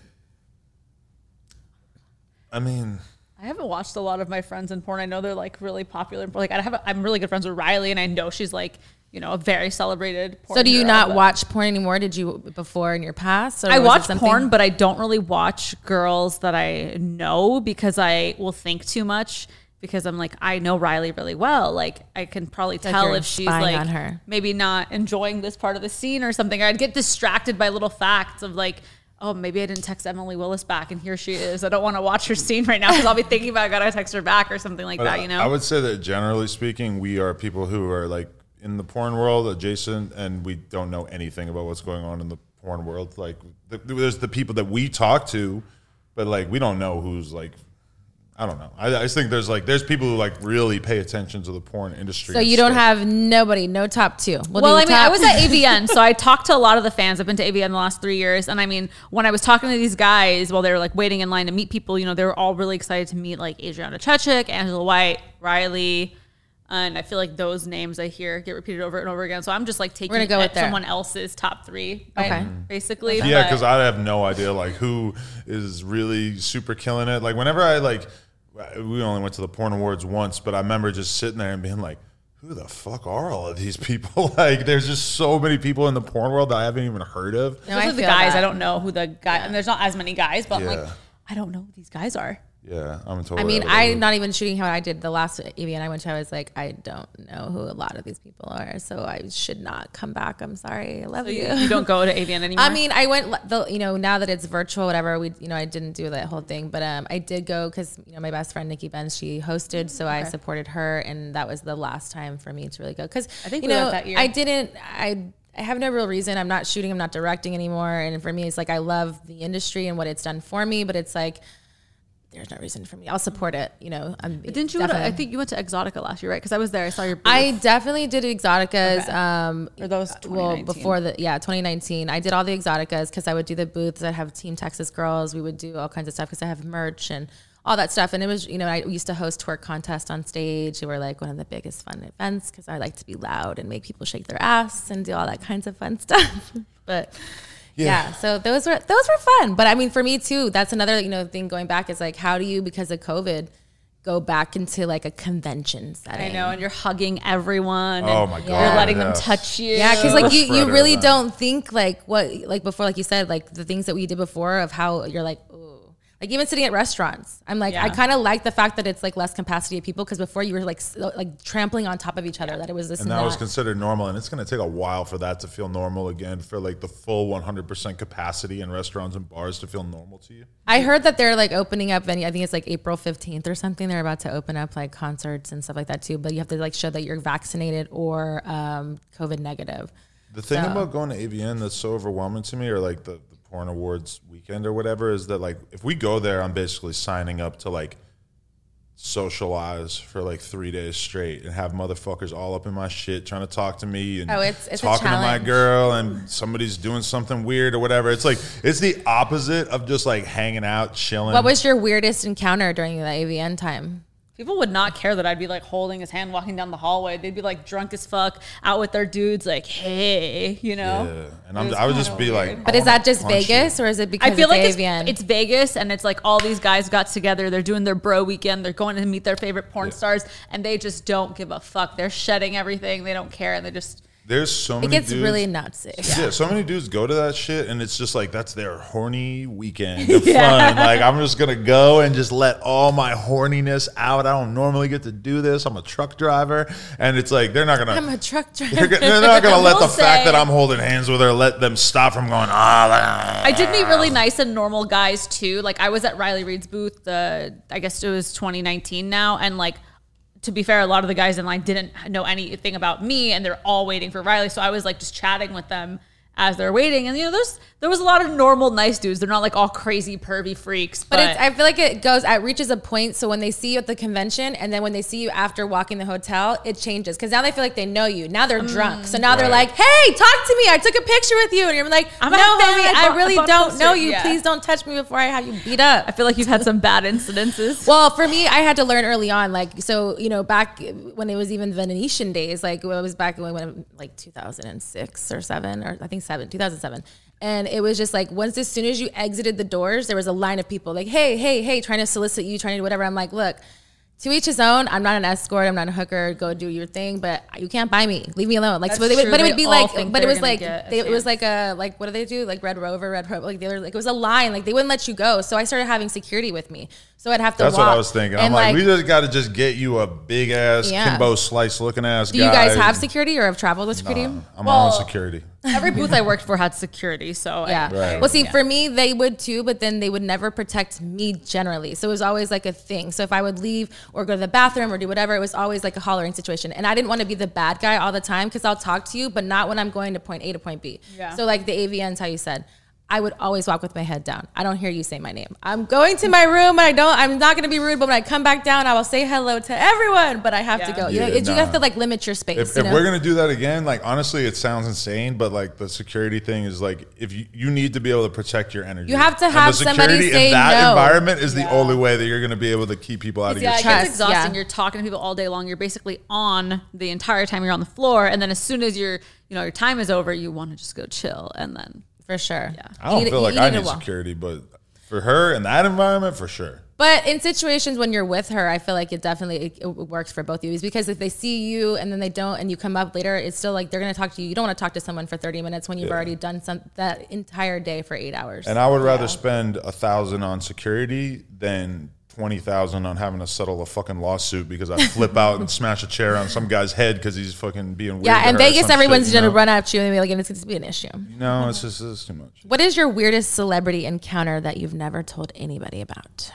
I mean,
I haven't watched a lot of my friends in porn. I know they're like really popular. Like I have, a, I'm really good friends with Riley, and I know she's like, you know, a very celebrated. Porn
So do you
girl,
not watch porn anymore? Did you before in your past? Or
I
was it
watch porn, but I don't really watch girls that I know because I will think too much. Because I'm like, I know Riley really well. Like, I can probably
like
tell
you're
if she's like
on her.
maybe not enjoying this part of the scene or something. I'd get distracted by little facts of like, oh, maybe I didn't text Emily Willis back, and here she is. I don't want to watch her scene right now because I'll be thinking about I gotta text her back or something like
But
that. You know?
I would say that generally speaking, we are people who are like in the porn world adjacent, and we don't know anything about what's going on in the porn world. Like, the, there's the people that we talk to, but like we don't know who's like. I don't know. I, I just think there's like there's people who like really pay attention to the porn industry.
So
and
you don't
stuff.
have nobody, no top two. We'll,
well,
do
I mean, I was at AVN, so I talked to a lot of the fans. I've been to AVN the last three years, and I mean, when I was talking to these guys while they were like waiting in line to meet people, you know, they were all really excited to meet like Adriana Chechik, Angela White, Riley, and I feel like those names I hear get repeated over and over again. So I'm just like taking
gonna go with there.
someone else's top three,
Okay.
right, mm-hmm. basically.
Yeah, because I have no idea like who is really super killing it. Like whenever I like, we only went to the porn awards once, but I remember just sitting there and being like, "Who the fuck are all of these people?" like, there's just so many people in the porn world that I haven't even heard of.
No,
those
I
are the guys.
that.
I don't know who the guy, and there's not as many guys, but I'm
Yeah.
like, I don't know who these guys are.
Yeah, I'm totally.
I mean, I'm not even shooting how I did the last AVN I went to. I was like, I don't know who a lot of these people are, so I should not come back. I'm sorry. I love
So
you.
you, you don't go to AVN anymore.
I mean, I went. The you know now that it's virtual, whatever. We you know I didn't do that whole thing, but um, I did go because you know my best friend Nikki Benz she hosted, so I supported her, and that was the last time for me to really go because
I think
you
we
know
went that year.
I didn't I. I have no real reason. I'm not shooting. I'm not directing anymore. And for me, it's like I love the industry and what it's done for me. But it's like there's no reason for me. I'll support it. You know. I'm,
But didn't you? Go to, I think you went to Exxxotica last year, right? Because I was there. I saw your. Booth.
I definitely did Exxxoticas.
Okay.
Um,
Or those
well before the yeah 2019. I did all the Exxxoticas because I would do the booths. I'd have Team Texas Girls. We would do all kinds of stuff because I have merch and all that stuff. And it was you know I used to host twerk contests on stage. They were like one of the biggest fun events because I like to be loud and make people shake their ass and do all that kinds of fun stuff. but. Yeah. so those were those were fun, but I mean, for me too, that's another you know thing going back is like, how do you because of COVID go back into like a convention setting?
I know, and you're hugging everyone.
Oh
and
my god!
You're letting them touch you.
Yeah, because like you, you really don't think like what like before, like you said, like the things that we did before of how you're like, ooh. Like even sitting at restaurants, I'm like, I kind of like the fact that it's like less capacity of people because before you were like s- like trampling on top of each other. That it was this
And
and,
that was considered normal, and it's going to take a while for that to feel normal again. For like the full 100% capacity in restaurants and bars to feel normal to you.
I heard that they're like opening up venue. I think it's like April 15th or something. They're about to open up like concerts and stuff like that too. But you have to like show that you're vaccinated or um, COVID negative.
The thing
So-
about going to AVN that's so overwhelming to me, or like the, the porn awards weekend or whatever, is that like if we go there, I'm basically signing up to like socialize for like three days straight and have motherfuckers all up in my shit trying to talk to me and
Oh, it's- it's
talking to my girl and somebody's doing something weird or whatever. It's like it's the opposite of just like hanging out, chilling.
What was your weirdest encounter during the AVN time?
People would not care that I'd be like holding his hand walking down the hallway. They'd be like drunk as fuck, out with their dudes, like, hey, you know?
yeah. And I'm, I would
kinda
just be
weird.
like,
But is that just
punch you.
Vegas or is it because
I feel
it's
like it's, it's Vegas and it's like all these guys got together. They're doing their bro weekend. They're going to meet their favorite porn stars and they just don't give a fuck. They're shedding everything. They don't care. And they just,
There's so many.
it gets
dudes,
really nuts.
Yeah. so many dudes go to that shit, and it's just like that's their horny weekend of fun. Like I'm just gonna go and just let all my horniness out. I don't normally get to do this. I'm a truck driver, and it's like they're not gonna.
I'm a truck
they're,
driver.
they're not gonna let the fact that I'm holding hands with her let them stop from going. Ah,
I did meet really nice and normal guys too. Like I was at Riley Reid's booth, the I guess it was 2019 now, and like to be fair, a lot of the guys in line didn't know anything about me, and they're all waiting for Riley. So I was like just chatting with them as they're waiting, and you know, there's there was a lot of normal nice dudes. They're not like all crazy pervy freaks, but,
But it's, I feel like it goes, it reaches a point. So when they see you at the convention and then when they see you after walking the hotel, it changes. Cause now they feel like they know you. Now they're drunk. So now they're like, hey, talk to me. I took a picture with you. And you're like,
I'm
no,
not a fan.
homie,
I
I, really
I
don't know you.
Yeah.
Please don't touch me before I have you beat up.
I feel like you've had some bad incidences.
Well, for me, I had to learn early on. Like, so you know, back when it was even Venetian days, like when it was back when, when like 2006 or seven, or I think seven, 2007. And it was just like once, as soon as you exited the doors, there was a line of people like, "Hey, hey, hey," trying to solicit you, trying to do whatever. I'm like, look. To each his own. I'm not an escort. I'm not a hooker. Go do your thing, but you can't buy me. Leave me alone. Like, so they would, but it would be like, but it was like,
a
they, it was like a like what do they do? Like Red Rover, Red Pro, like they were like it was a line. Like they wouldn't let you go. So I started having security with me. So I'd have to.
That's
walk.
what I was thinking. I'm
And,
like, we just got to just get you a big ass
Yeah.
Kimbo slice looking ass.
Do you guys have security or have traveled with security?
I'm
Well,
on security.
Every booth I worked for had security, so I-
Yeah.
Right.
Well, see, for me, they would too, but then they would never protect me generally. So it was always like a thing. So if I would leave or go to the bathroom or do whatever, it was always like a hollering situation. And I didn't want to be the bad guy all the time because I'll talk to you, but not when I'm going to point A to point B.
Yeah.
So like the AVNs, how you said. I would always walk with my head down. I don't hear you say my name. I'm going to my room and I don't I'm not gonna be rude, but when I come back down, I will say hello to everyone, but I have to
Yeah.
go. You know,
Yeah,
you have to like limit your space.
If,
you
if
know?
we're gonna do that again, like honestly, it sounds insane, but like the security thing is like if you, you need to be able to protect your energy.
You have to
And
have
the
somebody
security
say
in that
no.
environment is the only way that you're gonna be able to keep people out of
Yeah,
your
it
shit.
Trust,
gets exhausting.
yeah.
You're talking to people all day long. You're basically on the entire time you're on the floor, and then as soon as your you know your time is over, you want to just go chill, and then
for sure.
Yeah.
I don't
You need-
feel like
you
I
to
need
walk.
security, but for her in that environment, for sure.
But in situations when you're with her, I feel like it definitely it, it works for both of you. It's because if they see you and then they don't, and you come up later, it's still like they're gonna talk to you. You don't want to talk to someone for 30 minutes when you've
Yeah.
already done some that entire day for eight hours.
And I would rather spend a thousand on security than twenty thousand on having to settle a fucking lawsuit because I flip out and smash a chair on some guy's head because he's fucking being weird.
yeah, in Vegas, everyone's
shit, you
gonna
know?
run to you and be like, and it's gonna be an issue.
No, it's just it's too much.
What is your weirdest celebrity encounter that you've never told anybody about?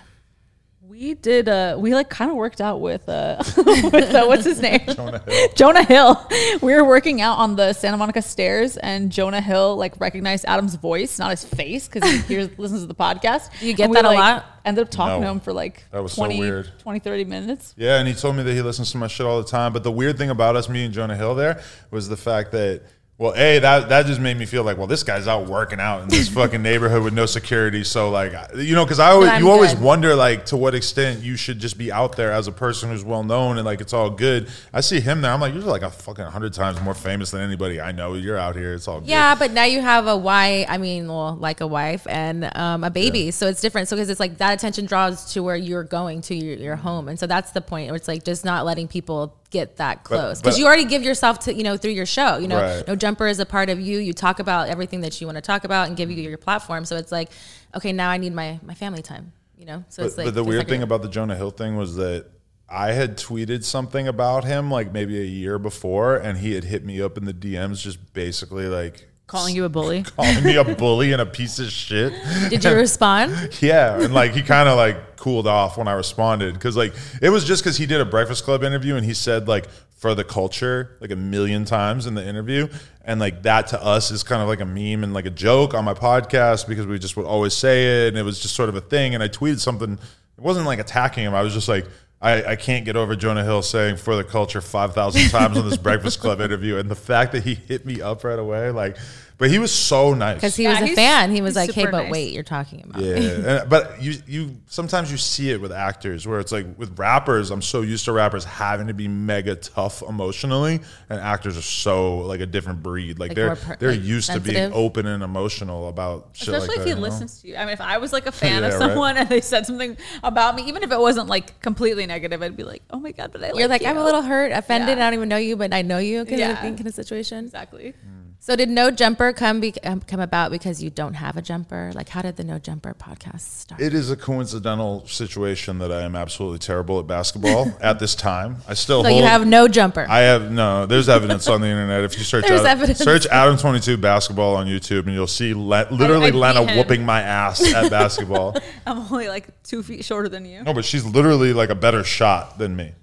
We did. Uh, we like kind of worked out with uh, with uh, what's his name, Jonah Hill. Jonah Hill. We were working out on the Santa Monica stairs, and Jonah Hill like recognized Adam's voice, not his face, because he hears listens to the podcast.
Do you get
And we,
that a
like,
lot?
Ended up talking
No.
to him for like
That was so
20,
weird.
20, 30 minutes.
Yeah, and he told me that he listens to my shit all the time. But the weird thing about us, me and Jonah Hill, there was the fact that, well, a that that just made me feel like, well, this guy's out working out in this fucking neighborhood with no security. So like, you know, because I always you always
good.
wonder like to what extent you should just be out there as a person who's well known and like it's all good. I see him there, I'm like, you're like a fucking hundred times more famous than anybody I know. You're out here, it's all good.
Yeah, but now you have a wife. I mean, well, like a wife and um, a baby, so it's different. So because it's like that attention draws to where you're going to your, your home, and so that's the point. Where it's like just not letting people get that close because you already give yourself to you know through your show. You know,
Right.
no jumper is a part of you. You talk about everything that you want to talk about and give you your platform. So it's like, okay, now I need my my family time. You know, so
But,
it's like.
but the weird thing about the Jonah Hill thing was that I had tweeted something about him like maybe a year before, and he had hit me up in the DMs, just basically like
Calling you a bully.
calling me a bully and a piece of shit.
did you respond?
Yeah, and like he kind of like cooled off when I responded because like it was just because he did a Breakfast Club interview and he said like for the culture like a million times in the interview, and like that to us is kind of like a meme and like a joke on my podcast because we just would always say it, and it was just sort of a thing. And I tweeted something. It wasn't like attacking him. I was just like. I, I can't get over Jonah Hill saying for the culture 5,000 times on this Breakfast Club interview. And the fact that he hit me up right away, like, but he was so nice.
Because he
Yeah,
was a fan. He was like, "Hey, but
nice.
wait, you're talking about
Yeah,
me."
and- but you you sometimes you see it with actors where it's like with rappers. I'm so used to rappers having to be mega tough emotionally, and actors are so like a different breed. Like,
Like
they're
per-
they're
like
used to being open and emotional about shit
Especially
like
if
that.
he
you know?
listens to you. I mean, if I was like a fan of
Yeah, right.
someone and they said something about me, even if it wasn't like completely negative, I'd be like, "Oh my god!" But I
You're like,
you.
I'm a little hurt, offended.
Yeah.
I don't even know you, but I know you kind
Yeah.
of thing kind of situation.
exactly.
So did No Jumper come be- um, come about because you don't have a jumper? Like, how did the No Jumper podcast start?
It is a coincidental situation that I am absolutely terrible at basketball at this time. I still
so
hold,
you have no jumper.
I have no. There's evidence on the internet. If you search
There's
Adam,
evidence.
search Adam Twenty Two basketball on YouTube, and you'll see le- literally
I beat
Lena
him.
whooping my ass at basketball.
I'm only like two feet shorter than you.
No, but she's literally like a better shot than me.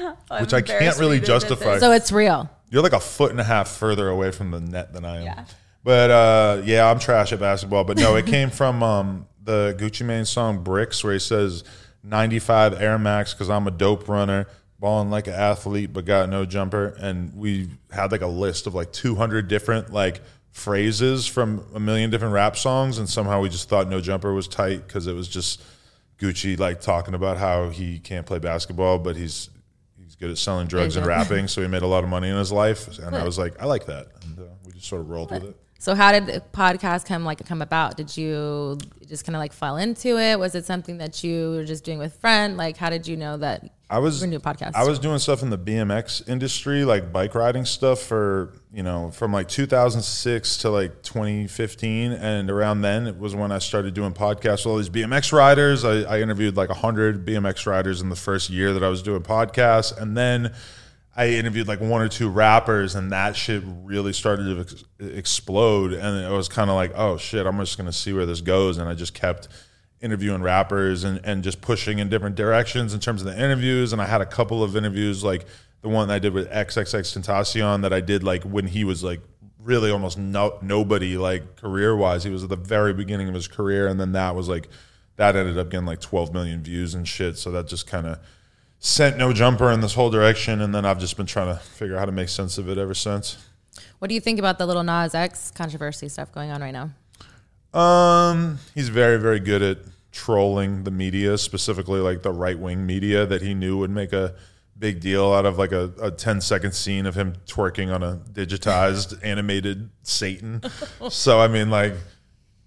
I'm
Which I can't really
you to admit
justify.
so it's real.
You're like a foot and a half further away from the net than I am.
Yeah.
But uh, yeah, I'm trash at basketball. But no, it came from um, the Gucci Mane song "Bricks," where he says 95 Air Max because I'm a dope runner, balling like an athlete, but got no jumper. And we had like a list of like 200 different like phrases from a million different rap songs, and somehow we just thought "No Jumper" was tight because it was just Gucci like talking about how he can't play basketball, but he's he's good at selling drugs and rapping, so he made a lot of money in his life. And I was like, I like that, and uh, we just sort of rolled with it.
So how did the podcast come like come about? Did you just kind of like fall into it? Was it something that you were just doing with friend? Like, how did you know that
I was
new podcast.
I was doing stuff in the BMX industry, like bike riding stuff for you know from like 2006 to like 2015, and around then it was when I started doing podcasts with all these BMX riders. I, I interviewed like hundred BMX riders in the first year that I was doing podcasts, and then I interviewed like one or two rappers, and that shit really started to ex- explode. And it was kind of like, oh shit, I'm just gonna see where this goes, and I just kept interviewing rappers and, and just pushing in different directions in terms of the interviews. And I had a couple of interviews, like the one that I did with XXXTentacion that I did like when he was like really almost no, nobody like career wise. He was at the very beginning of his career, and then that was like that ended up getting like 12 million views and shit. So that just kind of sent no jumper in this whole direction. And then I've just been trying to figure out how to make sense of it ever since.
What do you think about the Lil Nas X controversy stuff going on right now?
Um, he's very, very good at trolling the media, specifically like the right wing media that he knew would make a big deal out of like a, a 10 second scene of him twerking on a digitized animated Satan. so I mean, like,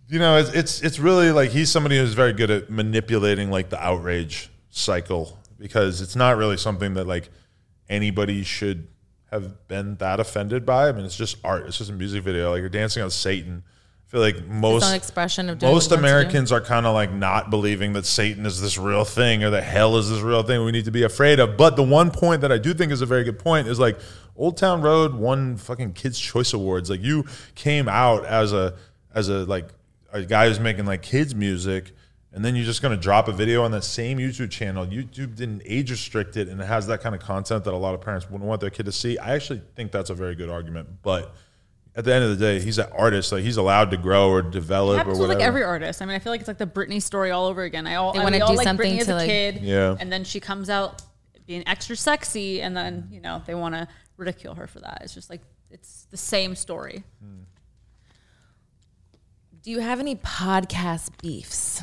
you know, it's, it's it's really like he's somebody who's very good at manipulating like the outrage cycle because it's not really something that like anybody should have been that offended by. I mean, it's just art. It's just a music video. Like you're dancing on Satan. I feel like most
expression of
most
what he wants to do.
Americans are kind of like not believing that Satan is this real thing or that hell is this real thing we need to be afraid of. But the one point that I do think is a very good point is like Old Town Road won fucking Kids Choice Awards. Like you came out as a as a like a guy who's making like kids music. And then you're just going to drop a video on that same YouTube channel. YouTube didn't age restrict it, and it has that kind of content that a lot of parents wouldn't want their kid to see. I actually think that's a very good argument. But at the end of the day, he's an artist. Like he's allowed to grow or develop
happens
or
with
whatever.
like every artist. I mean, I feel like it's like the Britney story all over again. I all
They
I,
wanna
we all
do
like
something
Britney as
to,
a
like-
kid,
Yeah.
and then she comes out being extra sexy, and then you know they want to ridicule her for that. It's just like it's the same story. Hmm.
Do you have any podcast beefs?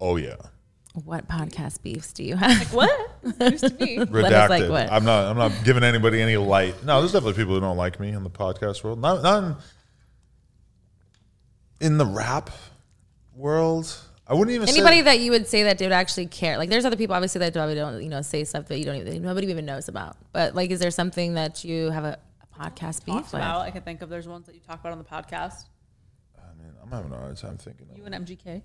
Oh yeah,
What podcast beefs do you have?
What used to be?
redacted.
like what?
I'm not. I'm not giving anybody any light. No, there's definitely people who don't like me in the podcast world. Not, not in, in the rap world. I wouldn't even
Anybody
say,
that you would say that they would actually care? Like, there's other people obviously that probably don't, you know, say stuff that you don't even nobody even knows about. But like, is there something that you have a, a podcast beef
Talked
with?
about. I can think of there's ones that you talk about on the podcast.
I mean, I'm having a hard time thinking. Of
You and MGK.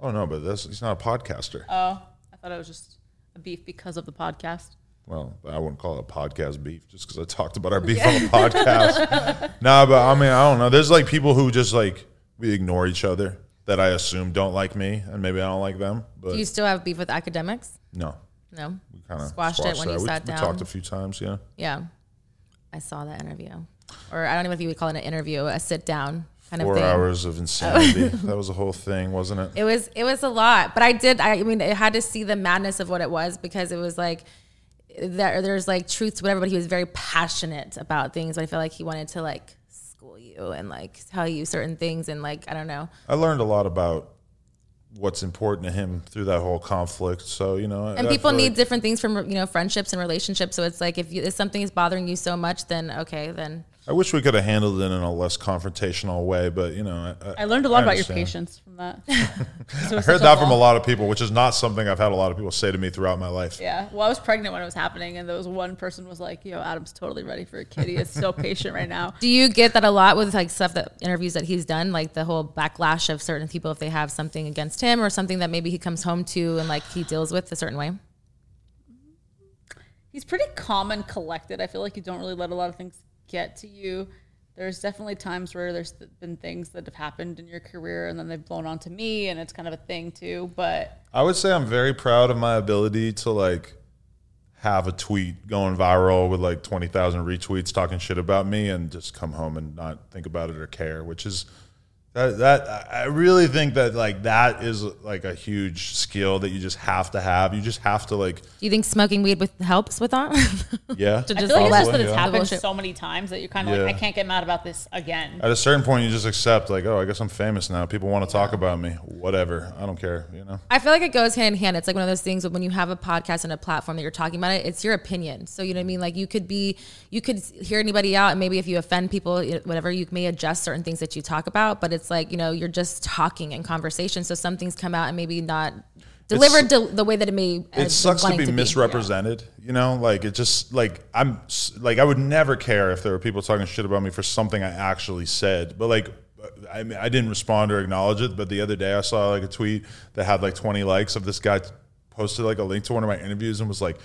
Oh no, but that's he's not a podcaster.
Oh, I thought it was just a beef because of the podcast.
Well, I wouldn't call it a podcast beef just because I talked about our beef on the podcast. nah, but I mean, I don't know. There's like people who just like we ignore each other that I assume don't like me, and maybe I don't like them. But
Do you still have beef with Akademiks?
no,
No.
we kind of
Squashed it when you
we,
sat
we
down?
talked a few times. Yeah,
Yeah. I saw that interview. Or I don't even know if you would call it an interview, a sit down. Kind of
Four
thing.
hours of insanity. that was a whole thing, wasn't it?
It was it was a lot, but I did. I mean, I had to see the madness of what it was because it was like there. There's like truth to whatever, but he was very passionate about things. But I feel like he wanted to like school you and like tell you certain things and like I don't know.
I learned a lot about what's important to him through that whole conflict. So you know,
And
I
people
feel
need
like-
different things from you know friendships and relationships. So it's like if, you, if something is bothering you so much, then okay, then
I wish we could have handled it in a less confrontational way, but you know, I,
I learned a lot about your patience from that.
I heard that from a lot of people, which is not something I've had a lot of people say to me throughout my life.
Yeah. Well, I was pregnant when it was happening, and there was one person was like, "Yo, Adam's totally ready for a kid. He is so patient right now."
Do you get that a lot with like stuff that interviews that he's done, like the whole backlash of certain people if they have something against him or something that maybe he comes home to and like he deals with a certain way?
He's pretty calm and collected. I feel like you don't really let a lot of things get to you. There's definitely times where there's been things that have happened in your career, and then they've blown onto me, and it's kind of a thing too. But
I would say I'm very proud of my ability to like have a tweet going viral with like 20,000 retweets talking shit about me and just come home and not think about it or care, which is that, that I really think that like that is like a huge skill that you just have to have. You just have to like,
Do you think smoking weed with helps with that?
yeah.
To
I
just
feel like it's
let-
just that it's
yeah.
happened so many times that you're kind of
Yeah.
like, I can't get mad about this again.
At a certain point, you just accept like, oh, I guess I'm famous now. People want to talk about me. Whatever. I don't care. You know.
I feel like it goes hand in hand. It's like one of those things when you have a podcast and a platform that you're talking about it, it's your opinion. So you know what I mean? Like you could be, you could hear anybody out, and maybe if you offend people, whatever, you may adjust certain things that you talk about. But it's like you know, you're just talking in conversation. So some things come out and maybe not delivered to the way that it may.
it sucks to be misrepresented you know like it just like i'm like i would never care if there were people talking shit about me for something i actually said but like i mean i didn't respond or acknowledge it but the other day i saw like a tweet that had like 20 likes of this guy posted like a link to one of my interviews and was like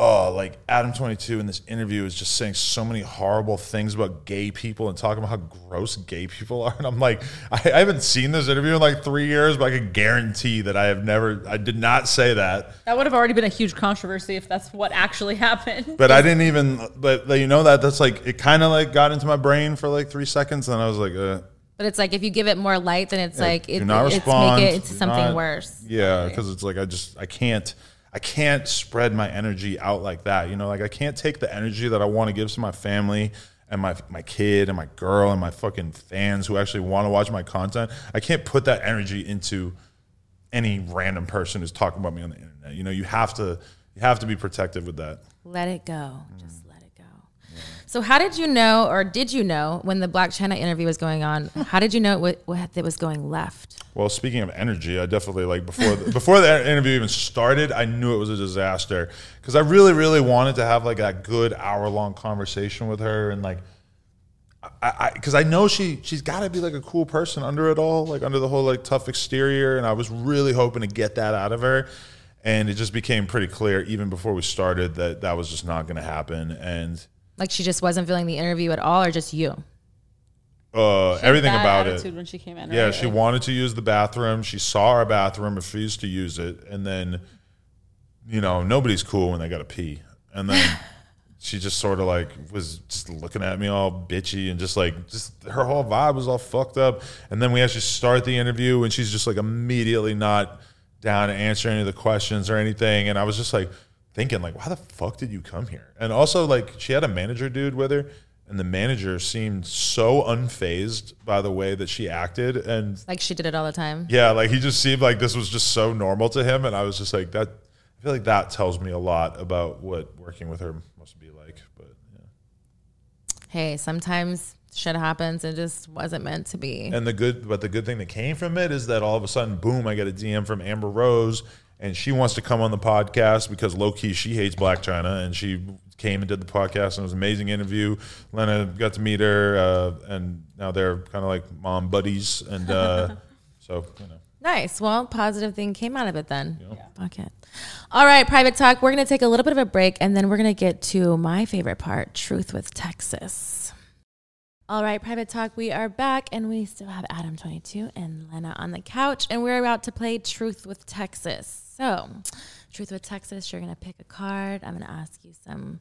oh like adam 22 in this interview is just saying so many horrible things about gay people and talking about how gross gay people are and i'm like i, I haven't seen this interview in like three years but i can guarantee that i have never i did not say that
That would have already been a huge controversy if that's what actually happened.
But I didn't even. But you know that that's like it. Kind of like got into my brain for like three seconds, and I was like, uh,
But it's like if you give it more light, then it's like
do
it,
not
it's
respond.
make it into something
not-
worse.
Yeah, because it's like I just I can't I can't spread my energy out like that. You know, like I can't take the energy that I want to give to my family and my my kid and my girl and my fucking fans who actually want to watch my content. I can't put that energy into any random person who's talking about me on the internet. You know, you have to you have to be protective with that.
Let it go. Just it go. So, how did you know, or did you know, when the Blac Chyna interview was going on? How did you know what, it was going left?
Well, speaking of energy, I definitely like before the, before the interview even started, I knew it was a disaster because I really, really wanted to have like that good hour long conversation with her and like, I because I, know she she's got to be like a cool person under it all, like under the whole like tough exterior, and I was really hoping to get that out of her, and it just became pretty clear even before we started that that was just not going to happen, and
Like she just wasn't feeling the interview at all, or just you?
uh,
She
everything
bad
about
attitude
it.
when she came in.
Yeah,
right?
she wanted to use the bathroom. She saw our bathroom, refused to use it, and then, you know, nobody's cool when they got to pee. And then she just sort of like was just looking at me all bitchy and just like just her whole vibe was all fucked up. And then we actually start the interview, and she's just like immediately not down to answer any of the questions or anything. And I was just like thinking, like, why the fuck did you come here? And also, like, she had a manager dude with her. And the manager seemed so unfazed by the way that she acted. And
Like she did it all the time.
yeah, like he just seemed like this was just so normal to him. And I was just like, that, I feel like that tells me a lot about what working with her must be like. But yeah.
Hey, sometimes shit happens. It just wasn't meant to be.
And the good, but the good thing that came from it is that all of a sudden, boom, I get a DM from Amber Rose, and she wants to come on the podcast because low key she hates Blac Chyna, and she came and did the podcast, and it was an amazing interview. Lena got to meet her, uh, and now they're kind of like mom buddies, and uh, so you know.
Nice. Well, positive thing came out of it then. Fuck it. All right, private talk. We're going to take a little bit of a break and then we're going to get to my favorite part Truth with Texas. All right, private talk. We are back and we still have Adam22 and Lena on the couch and we're about to play Truth with Texas. So, Truth with Texas, you're going to pick a card. I'm going to ask you some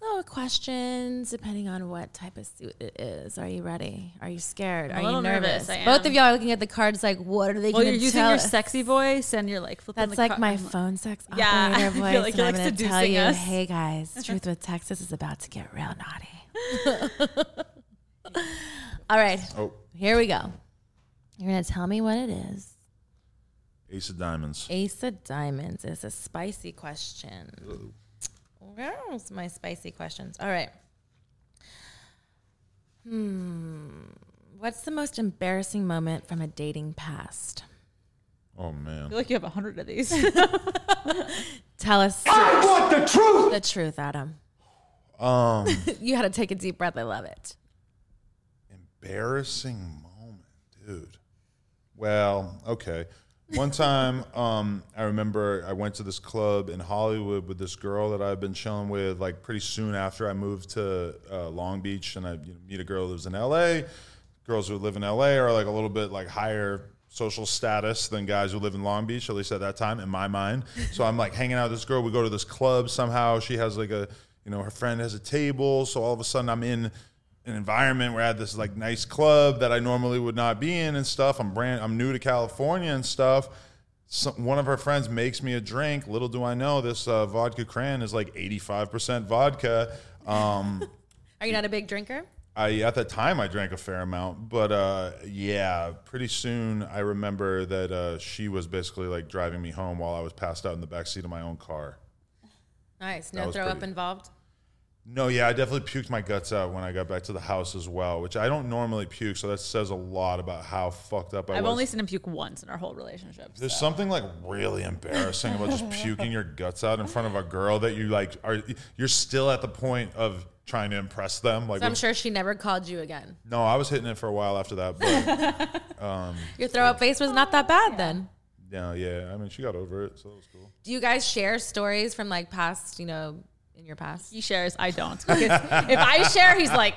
little questions depending on what type of suit it is. Are you ready? Are you scared?
I'm a
Are you nervous?
nervous, I
Both of y'all are looking at the cards like, what are they
Well,
going
you're using
tell
your
us?
sexy voice and you're like flipping
That's
the
like
car-
my
I'm-
phone sex
Yeah,
operator
I feel
voice.
like you're,
I'm
like,
going to tell you,
us.
hey guys, Truth with Texas is about to get real naughty. All right,
Oh,
here we go. You're going to tell me what it is.
Ace of Diamonds.
Ace of Diamonds is a spicy question. Where's my spicy questions? All right. Hmm. What's the most embarrassing moment from a dating past?
Oh man.
I feel like you have a hundred of these.
Tell us
I want the truth.
the truth, Adam.
Um,
You had to take a deep breath. I love it.
embarrassing moment, dude. Well, okay. One time, um, I remember I went to this club in Hollywood with this girl that I've been chilling with. Like pretty soon after I moved to uh, Long Beach, and I you know, meet a girl who lives in LA. Girls who live in LA are like a little bit like higher social status than guys who live in Long Beach, at least at that time, in my mind. So I'm like hanging out with this girl. We go to this club somehow. She has like a, you know, her friend has a table. So all of a sudden I'm in an environment where I had this like nice club that I normally would not be in and stuff. I'm brand, I'm new to California and stuff. So one of her friends makes me a drink. Little do I know, this uh, vodka cran is like 85% vodka. Um,
Are you not a big drinker?
I at that time I drank a fair amount, but uh, yeah, pretty soon I remember that uh, she was basically like driving me home while I was passed out in the back seat of my own car.
Nice. No throw up involved.
No, yeah, I definitely puked my guts out when I got back to the house as well, which I don't normally puke, so that says a lot about how fucked up I was.
I've
was.
only seen him puke once in our whole relationship.
There's
so.
something like really embarrassing about just puking your guts out in front of a girl that you like are you're still at the point of trying to impress them. Like
So I'm sure she never called you again.
no, I was hitting it for a while after that, but um,
Your throw up face was not that bad then.
yeah, yeah. I mean, she got over it, so it was cool.
Do you guys share stories from like past, you know, in your past?
He shares, I don't. Because if I share, he's like,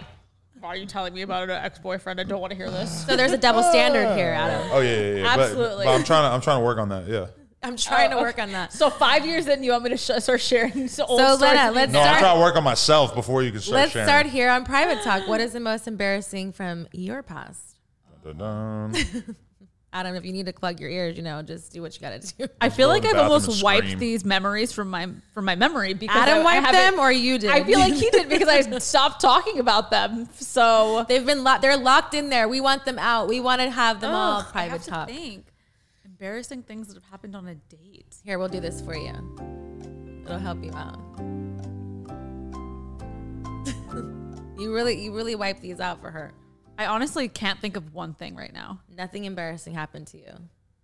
"Why are you telling me about an ex-boyfriend? I don't want to hear this."
So there's a double standard here, Adam.
Oh yeah, yeah, yeah. But-
Absolutely.
But, I'm trying to I'm trying to work on that. Yeah.
I'm trying to
Oh,
work on that.
So five years in, you want me to sh- start sharing so old
So,
stories?
Lena,
with
let's
me?
No, I'm
Start-
trying to work on myself before you can start
Let's
sharing.
start here on private talk. What is the most embarrassing from your past?
Dun-dun.
Adam, if you need to plug your ears, you know, just do what you got to do.
I feel like I've almost wiped
scream.
these memories from my from my memory because
Adam
I, I
wiped
haven't-
them or you did?
I feel like he did because I stopped talking about them. So
they've been lo- they're locked in there. We want them out. We want to have them all
Ugh, I
private
have to
talk.
think. Embarrassing things that have happened on a date.
Here, we'll do this for you. It'll help you out. you really, you really wipe these out for her.
I honestly can't think of one thing right now.
Nothing embarrassing happened to you,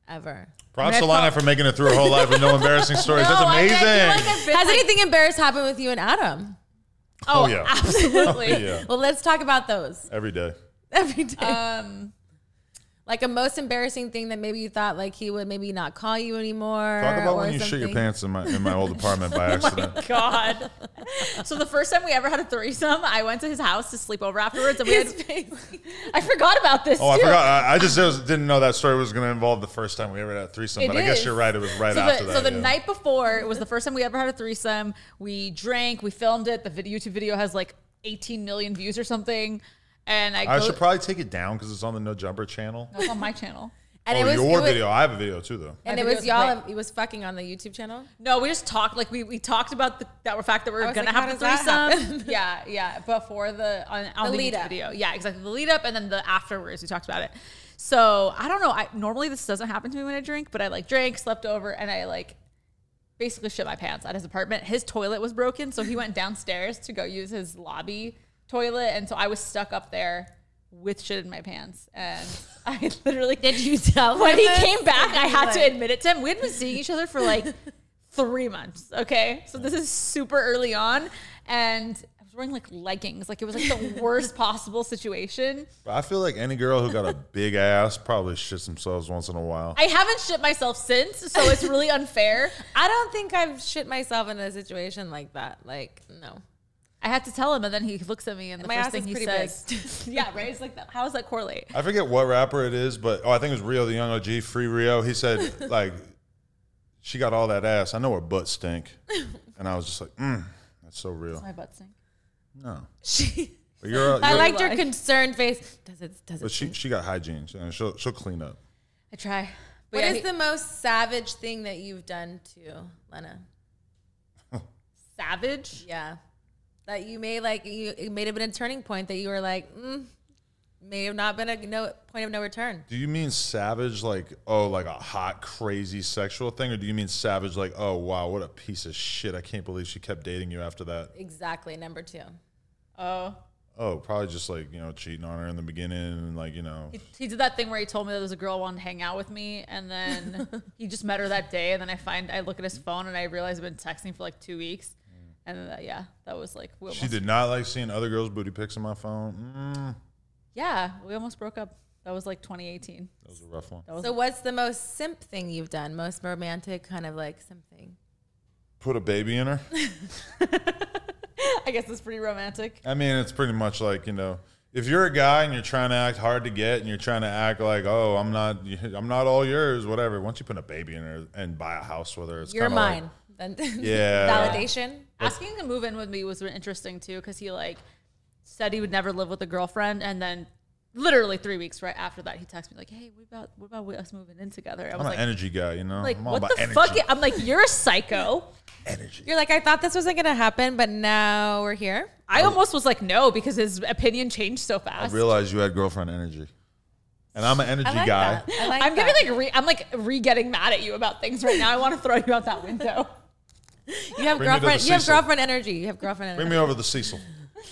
ever.
Props
I
to
Lena
for making it through her whole life with no embarrassing stories. That's
No, I- I
amazing.
like I've
Has
like-
anything embarrassing happened with you and Adam?
oh yeah,
Absolutely.
yeah,
Well, let's talk about those
every day.
every day.
Um,
like a most embarrassing thing that maybe you thought like he would maybe not call you anymore.
Talk about
or
when you shit your pants in my in my old apartment by oh accident.
oh God. so the first time we ever had a threesome, I went to his house to sleep over afterwards, and we had.
Face.
I forgot about this.
Oh, I forgot. I, I just was- didn't know that story was going to involve the first time we ever had a threesome.
It
but I guess you're right. It was right
so
after
the,
that.
So the
yeah.
night before, it was the first time we ever had a threesome. We drank, we filmed it. The video, YouTube video has like 18 million views or something. And I,
I
go,
should probably take it down because it's on the No Jumper channel.
That's on my channel.
And
oh,
it was
your
it was,
video. I have a video too, though.
and
My
it was y'all.
great.
It was fucking on the YouTube channel.
No, we just talked like we, we talked about the that fact that we
I
are gonna
like,
have
how
the
does
threesome. yeah, yeah. Before the on, on
The
the,
lead
YouTube
up.
video. Yeah, exactly. The lead up and then the afterwards we talked about it. So I don't know. I normally this doesn't happen to me when I drink, but I like drank, slept over, and I like basically shit my pants at his apartment. His toilet was broken, so he went downstairs to go use his lobby toilet, and so I was stuck up there with shit in my pants, and I literally
Did you tell
when he came back, I had to admit it to him. We had been seeing each other for like three months. Okay, so this is super early on, and I was wearing like leggings. Like it was like the worst possible situation.
I feel like any girl who got a big ass probably shits themselves once in a while.
I haven't shit myself since, so it's really unfair.
I don't think I've shit myself in a situation like that. Like, no.
I had to tell him, and then he looks at me, and the
My
first thing he says, "Yeah, right." It's like, how does that correlate?
I forget what rapper it is, but oh, I think it was Rio Da Yung OG, Free Rio. He said like, she got all that ass. I know her butt stink, and I was just like, mm, that's so real.
My butt stink.
No,
She.
but you're.
I
you're-
liked your concerned face. Does it? Does it?
But she she got hygiene. and She'll she'll clean up.
I try. But
What
yeah,
is
he-
the most savage thing that you've done to Lena?
savage?
Yeah, that you may like you it may have been a turning point that you were like, mm, may have not been a no point of no return.
Do you mean savage like oh like a hot crazy sexual thing, or do you mean savage like oh wow what a piece of shit? I can't believe she kept dating you after that.
Exactly, number two.
Oh.
Oh, probably just like you know cheating on her in the beginning and like you know
He, he did that thing where he told me there was a girl wanted to hang out with me, and then he just met her that day. And then I find I look at his phone and I realize I've been texting for like two weeks, and then, uh, yeah, that was like we
she
almost,
did not like seeing other girls' booty pics on my phone. Mm,
yeah, we almost broke up. That was like 2018.
that was a rough one.
That was
So, what's the most simp thing you've done? Most romantic kind of like something.
Put a baby in her.
I guess it's pretty romantic.
I mean, it's pretty much like you know, if you're a guy and you're trying to act hard to get, and you're trying to act like, oh, I'm not, I'm not all yours, whatever. Once you put a baby in her and buy a house with her, it's
You're
kinda like-
mine. Then
Yeah.
validation.
Asking him to move in with me was interesting too, because he like said he would never live with a girlfriend, and then literally three weeks right after that, he texted me like, "Hey, what about what about us moving in together?" I
I'm
was
an
like,
energy guy, you know.
like
I'm all
what
about
the
energy.
fuck? I'm like, you're a psycho.
energy.
You're like, I thought this wasn't gonna happen, but now we're here.
I almost was like, no, because his opinion changed so fast.
I
fast.
realized you had girlfriend energy, and I'm an energy
I like
guy.
that. I like
I'm
that.
getting like re- I'm like re getting mad at you about things right now. I want to throw you out that window.
you have
Bring me to
girlfriend. You have
Cecil.
girlfriend energy. You have girlfriend energy.
Bring
energy.
me over the Cecil.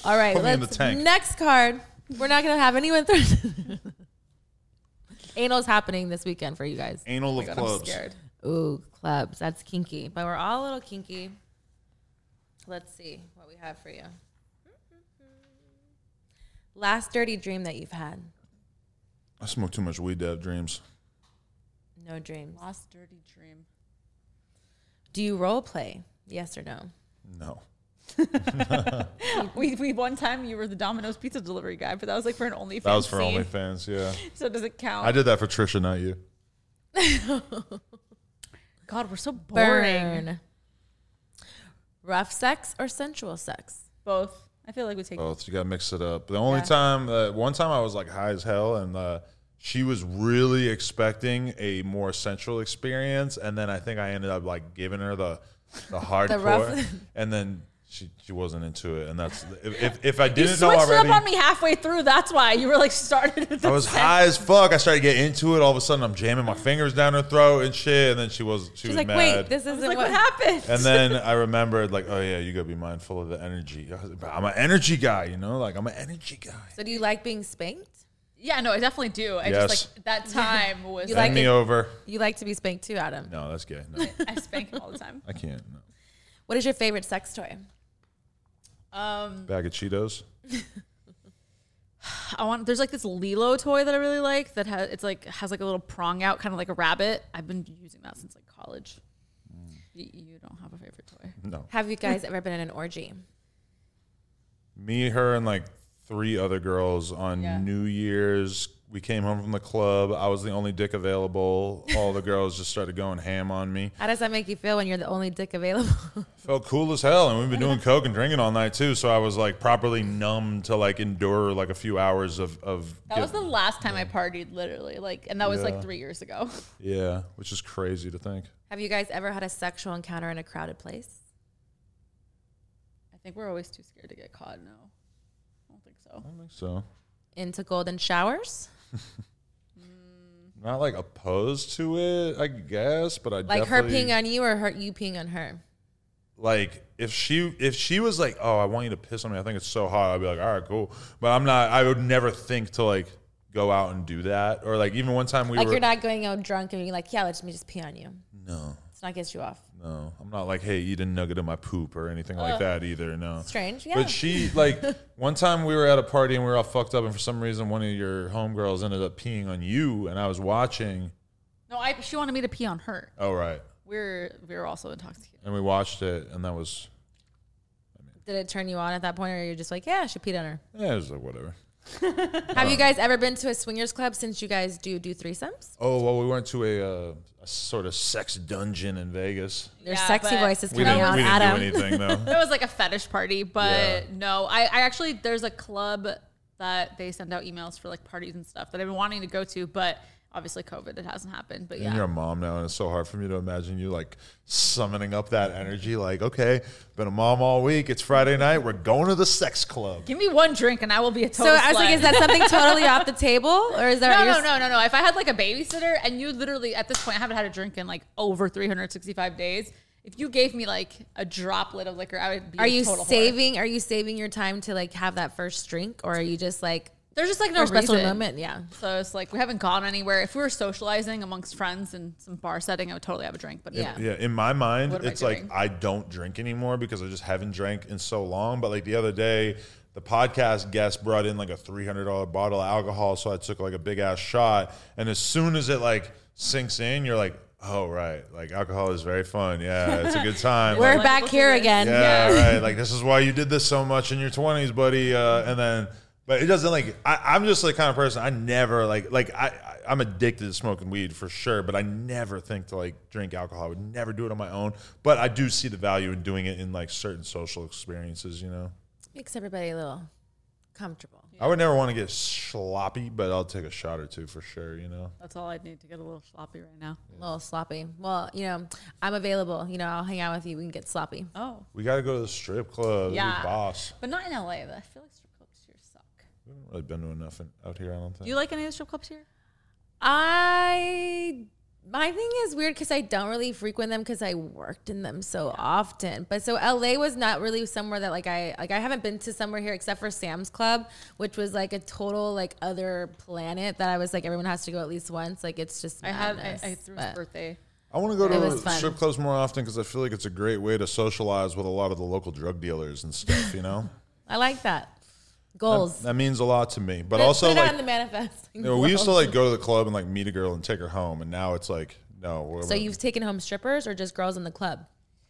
All right,
put me in
let's
the tank.
next card. We're not gonna have anyone throw. Anal's happening this weekend for you guys.
Anal oh of
God, I'm
clubs.
scared.
Ooh, clubs. That's kinky. But we're all a little kinky. Let's see what we have for you. Last dirty dream that you've had.
I smoke too much weed to have dreams.
No dreams.
Lost dirty dream.
Do you role play? Yes or no?
No.
We, we one time you were the Domino's pizza delivery guy, but that was like for an OnlyFans.
That was for
scene.
OnlyFans. Yeah,
So does it count?
I did that for Trisha, not you.
God, we're so boring.
Burn. Rough sex or sensual sex?
Both. I feel like we take
Both. You gotta mix it up. The only
Yeah.
time, uh, one time I was like high as hell, and uh, she was really expecting a more sensual experience, and then I think I ended up like giving her the the hardcore,
rough-
and then she she wasn't into it, and that's if if, if I didn't
switched
know
it
already.
up on me halfway through. That's why you were like started. At the
I was
sen-
high as fuck. I started getting into it. All of a sudden, I'm jamming my fingers down her throat and shit. And then she was she
She's
was
like,
mad.
wait, this isn't
like,
what,
what happened?
and then I remembered, like, oh yeah, you gotta be mindful of the energy. I was like, I'm an energy guy, you know. Like I'm an energy guy.
So do you like being spanked?
Yeah, no, I definitely do. I
Yes.
just like that time was
You
Send
like
me
it?
over.
You like to be spanked too, Adam.
No, that's gay. No,
I spank him all the time.
I can't. No.
What is your favorite sex toy?
Um,
Bag of Cheetos.
I want. There's like this Lelo toy that I really like. That has it's like has like a little prong out, kind of like a rabbit. I've been using that since like college. Y- you don't have a favorite toy?
No,
Have you guys ever been in an orgy?
me, her, and like three other girls on
Yeah.
New Year's. We came home from the club. I was the only dick available. All the girls just started going ham on me.
How does that make you feel when you're the only dick available?
Felt cool as hell, and we've been doing coke and drinking all night too. So I was like properly numb to like endure like a few hours of of
That was the last time I partied, literally. Like, and that was
Yeah.
like three years ago.
yeah, which is crazy to think.
Have you guys ever had a sexual encounter in a crowded place?
I think we're always too scared to get caught. No, I don't think so.
I don't think so.
Into golden showers?
Not like opposed to it, I guess, but I
Like her
definitely-
peeing on you or her you peeing on her?
like if she if she was like, oh, I want you to piss on me, I think it's so hot. I'd be like, all right, cool. But I'm not. I would never think to like go out and do that, or like even one time we
Like
were.
you're not going out drunk and being like, yeah, let me just pee on you.
no,
not get you off.
no, I'm not like, hey, eat a nugget of my poop or anything like that either. No,
Strange, yeah.
But she like one time we were at a party and we were all fucked up, and for some reason one of your homegirls ended up peeing on you, and I was watching.
No, I. She wanted me to pee on her.
Oh right,
We're we were also intoxicated.
and we watched it, and that was
Did it turn you on at that point or you're just like, yeah, she peed on her?
yeah, it was like whatever.
Have you guys ever been to a swingers club since you guys do do threesomes?
Oh well, we went to a, uh, a sort of sex dungeon in Vegas.
There's
Yeah,
sexy
but-
voices
We
coming
didn't,
out.
we didn't
Adam.
do anything though.
It was like a fetish party, but
Yeah.
no, I, I actually there's a club that they send out emails for like parties and stuff that I've been wanting to go to, but obviously COVID it hasn't happened. But
And
yeah,
you're a mom now, and it's so hard for me to imagine you like summoning up that energy. Like, okay, been a mom all week. It's Friday night. We're going to the sex club.
give me one drink and I will be a total.
So
total.
I was like, is that something totally off the table, or is that
No, no, no, no, no. If I had like a babysitter and you literally at this point I haven't had a drink in like over 365 days. If you gave me like a droplet of liquor, I would be.
Are
a
you
total whore.
saving? Are you saving your time to like have that first drink, or are you just like
There's just like no
for special
reason.
moment? Yeah.
So it's like we haven't gone anywhere. If we were socializing amongst friends in some bar setting, I would totally have a drink. But
Yeah.
Yeah, in my mind,
What am I
it's like? I don't drink anymore because I just haven't drank in so long. But like the other day, the podcast guest brought in like a three hundred dollar bottle of alcohol, so I took like a big ass shot. And as soon as it like sinks in, you're like, oh right, like alcohol is very fun. Yeah, it's a good time.
We're
Like,
back here
at this.
again.
yeah, right. Like this is why you did this so much in your twenties, buddy. Uh, and then, but it doesn't like I, I'm just the kind of person I never like like I, I I'm addicted to smoking weed for sure, but I never think to like drink alcohol. I would never do it on my own. But I do see the value in doing it in like certain social experiences. You know,
Makes everybody a little comfortable.
I would never want to get sloppy, but I'll take a shot or two for sure. You know,
that's all I'd need to get a little sloppy right now.
A little sloppy. Well, you know, I'm available. You know, I'll hang out with you. We can get sloppy.
Oh,
we got to go to the strip club. Yeah,
Yeah.
boss.
but not in LA. But I feel like strip clubs here suck.
We haven't really been to enough in, out here. I don't think.
Do you like any of the strip clubs here?
I my thing is weird because I don't really frequent them because I worked in them so often. But so LA was not really somewhere that like I like I haven't been to somewhere here except for Sam's Club, which was like a total like other planet that I was like everyone has to go at least once. Like it's just
I had I. I threw his birthday.
I want to go to strip clubs more often because I feel like it's a great way to socialize with a lot of the local drug dealers and stuff. You know,
I like that. Goals.
that means a lot to me. But
Put-
also,
put it
like,
on the manifest.
you know, we used to like go to the club and like meet a girl and take her home, and now it's like, no. We're,
So you've taken home strippers or just girls in the club?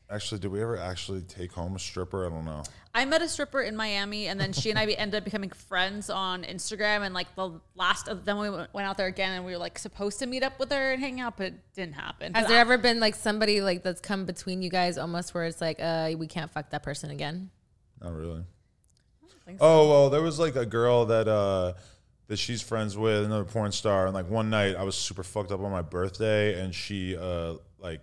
actually, did we ever actually take home a stripper? I don't know.
I met a stripper in Miami, and then she and I be- ended up becoming friends on Instagram. And like the last of them, we went went out there again, and we were like supposed to meet up with her and hang out, but it didn't happen.
Has there
I-
ever been like somebody like that's come between you guys almost where it's like, uh, we can't fuck that person again?
Not really.
Think so.
Oh well, there was like a girl that uh that she's friends with, another porn star, and like one night I was super fucked up on my birthday, and she uh like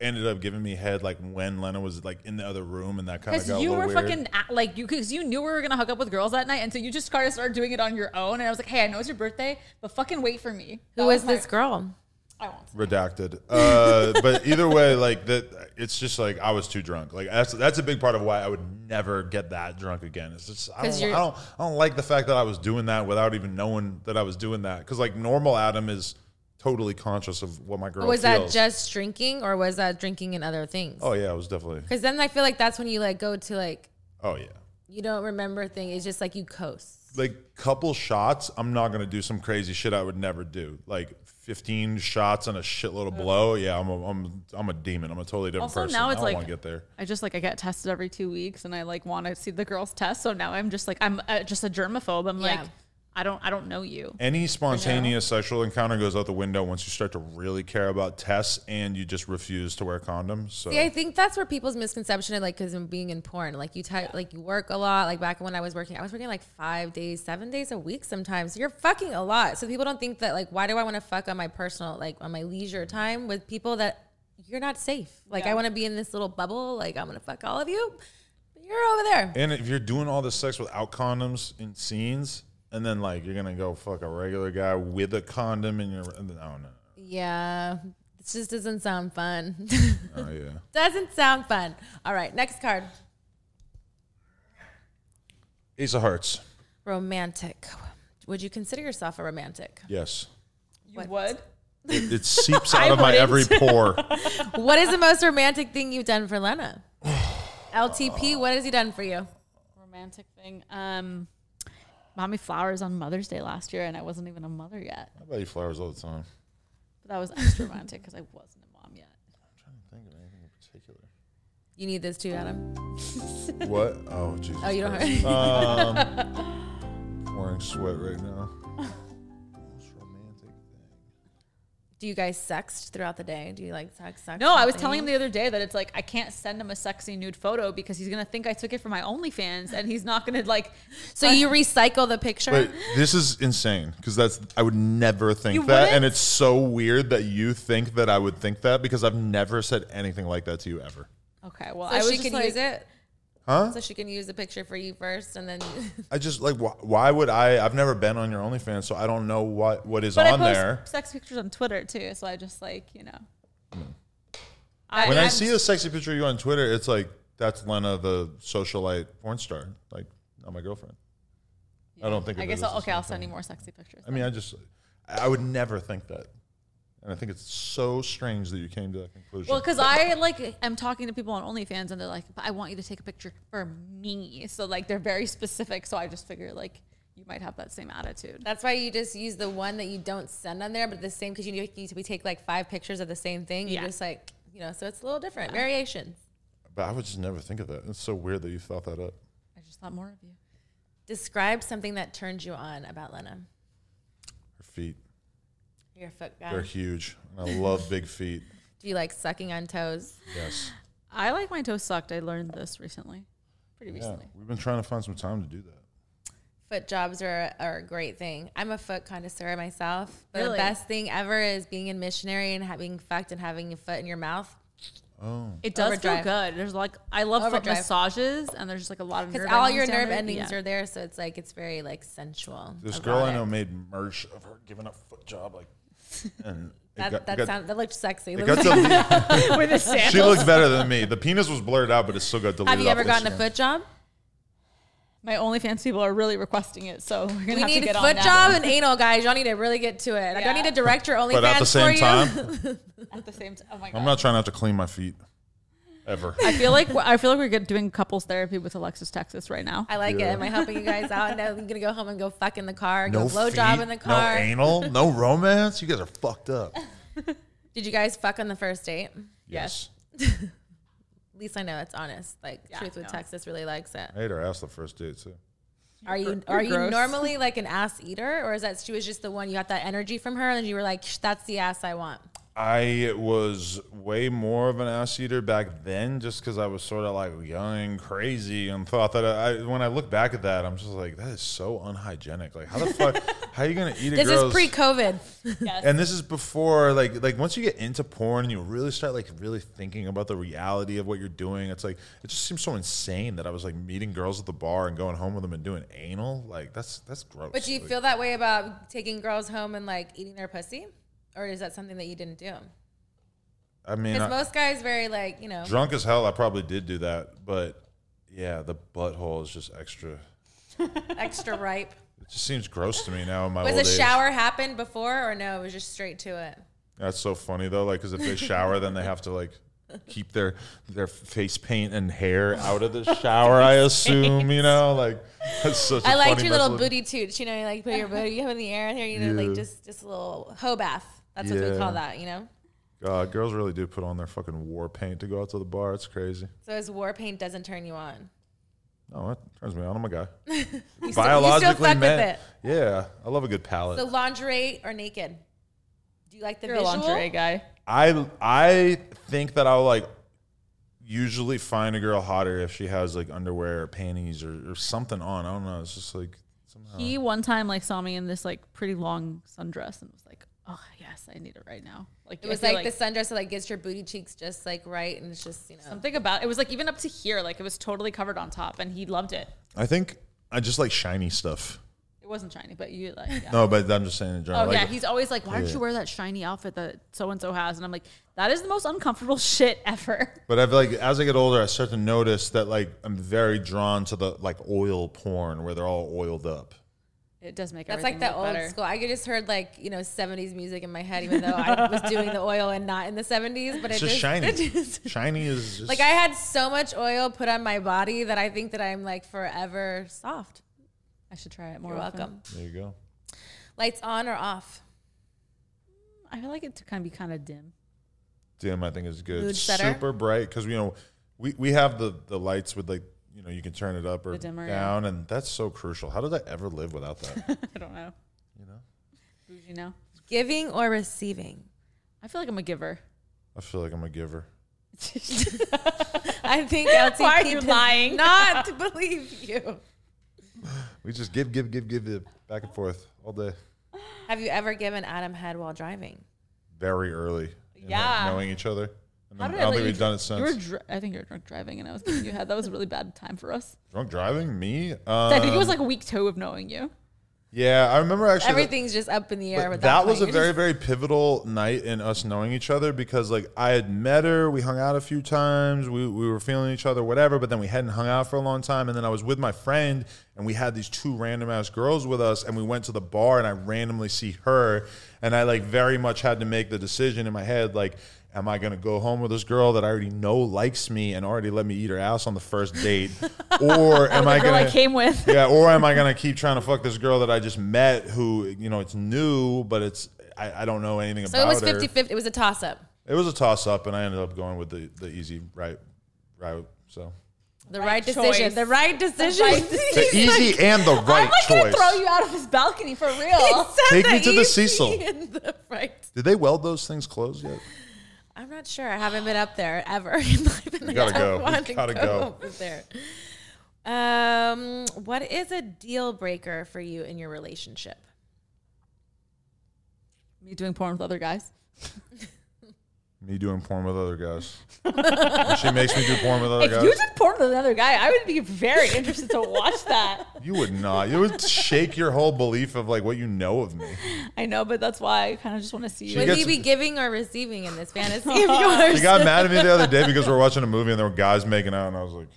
ended up giving me head like when Lena was like in the other room, and that kind of
Because
got
you
a
were
little weird.
fucking a- like you, because you knew we were gonna hook up with girls that night, and so you just kind of started doing it on your own. And I was like, "Hey, I know it's your birthday, but fucking wait for me." That
Who
was
is
my-
this girl?
I won't.
redacted. Uh, but either way, like that, it's just like I was too drunk. Like that's that's a big part of why I would never get that drunk again. It's just I don't, I don't I don't like the fact that I was doing that without even knowing that I was doing that. Because like normal Adam is totally conscious of what my girl
was that just drinking or was that drinking and other things?
Oh yeah, it was definitely.
Because then I feel like that's when you like go to like
Oh yeah.
you don't remember thing. It's just like you coast.
Like couple shots, I'm not gonna do some crazy shit I would never do. Like 15 shots and a shitload of blow. Yeah, I'm a, I'm I'm a demon. I'm a totally different
Also,
person.
now
I
it's
don't
like-
want to get there.
I just like I get tested every two weeks, and I like want to see the girls test. So now I'm just like I'm uh, just a germaphobe. I'm
Yeah.
like I don't I don't know you.
Any spontaneous sexual encounter goes out the window once you start to really care about tests and you just refuse to wear condoms. So
See, I think that's where people's misconception is like, because I'm being in porn, like you type, like you work a lot. Like back when I was working, I was working like five days, seven days a week sometimes. You're fucking a lot. So people don't think that like, why do I want to fuck on my personal, like on my leisure time with people that you're not safe? Like I want to be in this little bubble. Like I'm gonna fuck all of you. But you're over there.
and if you're doing all this sex without condoms in scenes, and then like you're gonna go fuck a regular guy with a condom in your, I don't know.
Yeah, it just doesn't sound fun.
Oh yeah.
doesn't sound fun. All right, next card.
Ace of Hearts.
Romantic. Would you consider yourself a romantic?
Yes.
You would?
It, it seeps out of my every pore.
What is the most romantic thing you've done for Lena? LTP, what has he done for you?
Romantic thing. Um, bought me flowers on Mother's Day last year, and I wasn't even a mother yet.
I buy you flowers all the time.
But that was extra romantic because I wasn't a mom yet.
I'm trying to think of anything in particular.
You need this too, Adam.
What? Oh Jesus.
Oh, you don't
Christ.
have.
Um, pouring sweat right now. Most romantic thing.
Do you guys sext throughout the day? Do you like text? sext
No, I was telling him the other day that it's like I can't send him a sexy nude photo because he's gonna think I took it for my OnlyFans and he's not gonna like.
So you recycle the picture?
But this is insane because that's I would never think
You
that,
wouldn't?
and it's so weird that you think that I would think that because I've never said anything like that to you ever.
Okay, well
so
I was
she
just
can
like,
use it.
Huh?
So she can use the picture for you first, and then
I just like wh- why would I? I've never been on your OnlyFans, so I don't know what what is
But I
on
post
there.
sex pictures on Twitter too, so I just like you know. Hmm.
When I
I'm-
see a sexy picture of you on Twitter, it's like that's Lena, the socialite porn star, like not my girlfriend. I don't think.
I guess I'll, okay, I'll send you more sexy pictures.
I mean, I just I would never think that, and I think it's so strange that you came to that conclusion.
Well, because I like am talking to people on OnlyFans and they're like, "But I want you to take a picture for me." So like they're very specific. So I just figure like you might have that same attitude.
that's why you just use the one that you don't send on there, but the same because you need to take like five pictures of the same thing. You
Yeah.
just like you know, so it's a little different variations.
but I would just never think of that. It's so weird that you thought that up.
I just thought more of you.
Describe something that turns you on about Lena.
Her feet,
You're a foot guy.
they're huge, and I love big feet.
Do you like sucking on toes?
Yes.
I like my toes sucked. I learned this recently, pretty
Yeah,
recently.
we've been trying to find some time to do that.
Foot jobs are, are a great thing. I'm a foot connoisseur myself. But the best thing ever is being in missionary and having fucked and having a foot in your mouth.
Oh,
It does
Overdrive.
feel good. There's like I love foot massages, and there's just like a lot of
Because
nerve
all
endings
your nerve
there.
endings
Yeah.
are there, so it's like it's very like sensual.
this girl I know
erotic.
made merch of her giving a foot job, like, and
That
got-
that
got-
sound that looked sexy.
it got del-
with a sandal.
she looks better than me. The penis was blurred out, but it still got deleted.
Have you ever gotten a foot job?
My OnlyFans people are really requesting it, so we're gonna
We
have to
need
get
a
on
foot
that.
job and anal, guys. Y'all need to really get to it. I
Yeah.
don't need to direct your OnlyFans
But at the same
for you.
time,
at the same time. Oh my god!
I'm not trying not to clean my feet ever.
I feel like I feel like we're doing couples therapy with Alexis Texas right now.
I like
Yeah.
it. Am I helping you guys out? No, I'm gonna go home and go fuck in the car,
No
go blow job in the car.
No anal, no romance. You guys are fucked up.
Did you guys fuck on the first date?
Yes.
At least I know it's honest. Like
Yeah,
Truth with
no.
Texas really likes it.
I ate her ass the first date too.
Are you
You're
are you
gross.
normally like an ass eater, or is that she was just the one you got that energy from her, and you were like, "That's the ass I want."
I was way more of an ass eater back then, just because I was sort of like young and crazy, and thought that I. When I look back at that, I'm just like, that is so unhygienic. Like, how the fuck? how are you gonna eat a
This
girl's?
is pre-COVID.
Yes.
and this is before like like once you get into porn and you really start like really thinking about the reality of what you're doing it's like it just seems so insane that i was like meeting girls at the bar and going home with them and doing anal like that's that's gross
But do you
Like,
feel that way about taking girls home and like eating their pussy, or is that something that you didn't do?
i mean
Because most guys very like you know.
drunk as hell i probably did do that but yeah the butthole is just extra
extra ripe.
it just seems gross to me now in my
Was
old
a
age.
shower happened before, or no? It was just straight to it.
that's so funny though like because if they shower then they have to like keep their their face paint and hair out of the shower i assume you know like that's such a
I liked your little booty toots. You know, you like put your booty up in the air, and here you know,
Yeah.
like just just a little hoe bath. That's what we call that. You know.
God, girls really do put on their fucking war paint to go out to the bar. It's crazy.
So his war paint doesn't turn you on.
No, it turns me on. I'm a guy.
You still, you still
Biologically
fuck with
meant.
it.
Yeah, I love a good palette.
So lingerie or naked? Do you like the
You're a
visual?
lingerie guy.
I I think that I'll like usually find a girl hotter if she has like underwear or panties or, or something on. I don't know. It's just like somehow.
He one time like saw me in this like pretty long sundress and was like, "Oh yes, I need it right now." Like
It was
I
like, the sundress that like gets your booty cheeks just like right, and it's just you know.
something about it was like even up to here, like it was totally covered on top, and he loved it.
I think I just like shiny stuff.
It wasn't shiny, but you like yeah.
No, but I'm just saying in general.
Oh
like,
yeah, he's always like, "Why
don't
you wear that shiny outfit that so and so has?" And I'm like, "That is the most uncomfortable shit ever."
But I've like as I get older, I start to notice that like I'm very drawn to the like oil porn where they're all oiled up.
It does make it.
That's like the old
better.
school. I could just heard like you know '70s music in my head, even though I was doing the oil and not in the '70s. But
It's
it
just
just,
shiny.
it just-
shiny is just
like I had so much oil put on my body that I think that I'm like forever soft.
I should try it more.
You're
often.
welcome.
There you go.
Lights on or off?
I feel like it to kind of be kind of dim.
Dim, I think is good.
Mood?
Super bright because you know we, we have the the lights with like you know you can turn it up or
The dimmer,
down, and that's so crucial. How did I ever live without that?
I don't know.
you know,
Bougie now.
Giving or receiving?
I feel like I'm a giver.
I feel like I'm a giver.
I think LTP
Why are you lying?
Not believe you.
We just give, give, give, give it back and forth all day.
Have you ever given Adam head while driving?
Very early. in
Yeah.
knowing each other. And
How
then
did
I don't think we've done it
You were
since.
dr- I think you were drunk driving, and I was giving you head. That was a really bad time for us.
Drunk driving? Me?
I think it was
Um,
like week two of knowing you.
Yeah, I remember actually. that-
Everything's just up in the air.
But
with
that was a very, very pivotal night in us knowing each other because, like, I had met her, we hung out a few times, we, we were feeling each other, whatever, but then we hadn't hung out for a long time. And then I was with my friend, and we had these two random ass girls with us, and we went to the bar, and I randomly see her, and I, like, very much had to make the decision in my head, like, am I gonna go home with this girl that I already know likes me and already let me eat her ass on the first date, or am I gonna
I came with.
yeah, or am I gonna keep trying to fuck this girl that I just met who, you know, it's new, but it's I, I don't know anything
So
about So
it was
her.
50 50. It was a toss up.
It was a toss up and I ended up going with the, the easy right route. So
The right,
choice.
decision. The right decision.
the easy and the right
I'm like gonna
choice.
throw you out of this balcony for real.
Take me to the Cecil.
the right.
Did they weld those things closed yet?
I'm not sure. I haven't been up there ever in life.
gotta go. You
want
gotta go.
over there. Um, what is a deal breaker for you in your relationship?
Me doing porn with other guys.
Me doing porn with other guys. She makes me do porn with other
If
guys.
you did porn with another guy, I would be very interested to watch that.
you would not. You would shake your whole belief of like what you know of me.
I know, but that's why I kind of just want to see you.
Would
gets-
he be giving or receiving in this fantasy of yours?
She got mad at me the other day because we were watching a movie and there were guys making out and I was like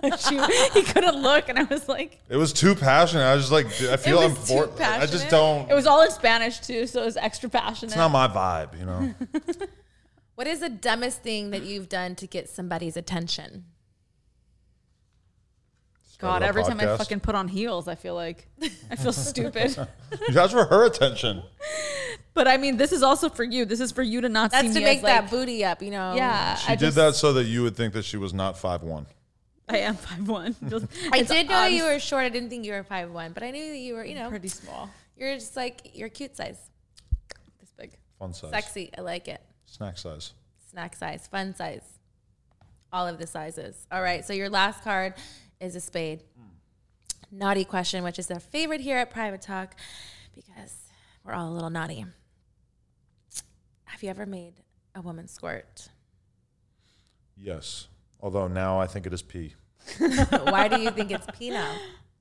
She- he couldn't look, and I was like,
It was too passionate. I was just like, I feel I'm
was too
for, I just don't.
it was all in Spanish too, so it was extra passionate.
it's not my vibe, you know.
What is the dumbest thing that you've done to get somebody's attention?
God,
Start a
every time I fucking put on heels, I feel like I feel stupid.
That's for her attention.
But I mean, this is also for you. This is for you to not see
That's to
me
make
as,
that
like-
booty up, you know?
Yeah,
She
I
did
just,
that so that you would think that she was not five one.
I am five one.
I did know you were short. I didn't think you were five one, but I knew that you were, you know,
pretty small.
you're just like you're cute size,
This big.
Fun size.
sexy. I like it.
Snack size.
Snack size, fun size, all of the sizes. All right. So your last card is a spade. Naughty question, which is their favorite here at Private Talk, because we're all a little naughty. Have you ever made a woman squirt?
Yes. Although now I think it is pee.
Why do you think it's pee now?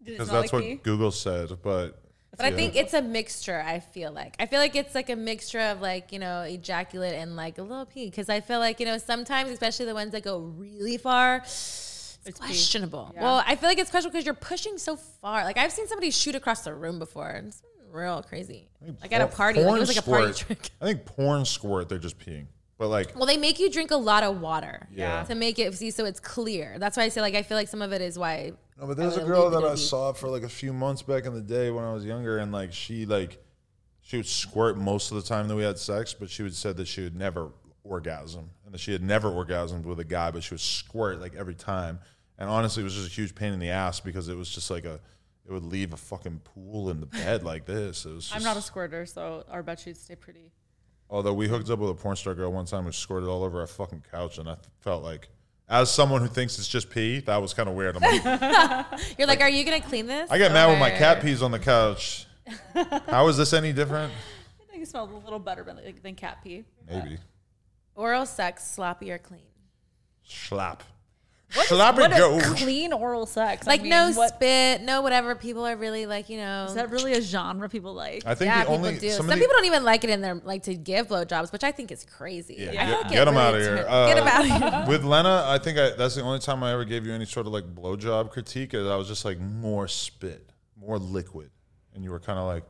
Did it
Because that's
like
what
pee?
Google said. But
But I think it's a mixture. I feel like I feel like it's like a mixture of like you know ejaculate and like a little pee because I feel like you know sometimes especially the ones that go really far. It's, questionable.
Yeah.
Well, I feel like it's questionable because you're pushing so far. Like I've seen somebody shoot across the room before. It's real crazy. Like at a party, like it was like a party
squirt-
trick.
I think porn squirt, they're just peeing. But like,
Well, they make you drink a lot of water.
Yeah.
To make it see so it's clear. That's why I say like I feel like some of it is why.
No, but there's a girl that I saw for like a few months back in the day when I was younger, and like she like she would squirt most of the time that we had sex, but she would said that she would never orgasm and that she had never orgasmed with a guy, but she would squirt like every time. And honestly, it was just a huge pain in the ass because it was just like a it would leave a fucking pool in the bed like this. It was. Just,
I'm not a squirter, so our bed sheets stay pretty.
Although we hooked up with a porn star girl one time who squirted all over our fucking couch, and I felt like, as someone who thinks it's just pee, that was kind of weird. I'm like,
You're like, are you gonna clean this?
I get mad when my
Or-
cat pees on the couch. How is this any different?
I think it smells a little better than, than cat pee.
Maybe.
Oral sex, sloppy or clean?
Slap.
What,
Slap
what
it,
is
George.
clean oral sex? I
Like
mean,
no
what,
spit, no whatever. People are really like, you know.
Is that really a genre people like?
I think
yeah,
the
people
only
do.
some,
Some,
of the,
people don't even like it in their like to give blowjobs, which I think is crazy.
Yeah,
I
get-
feel like
get
it
'em outta
really
here. Uh,
get them out of here.
with Lena, I think I, that's the only time I ever gave you any sort of like blowjob critique. Is I was just like more spit, more liquid, and you were kind of like,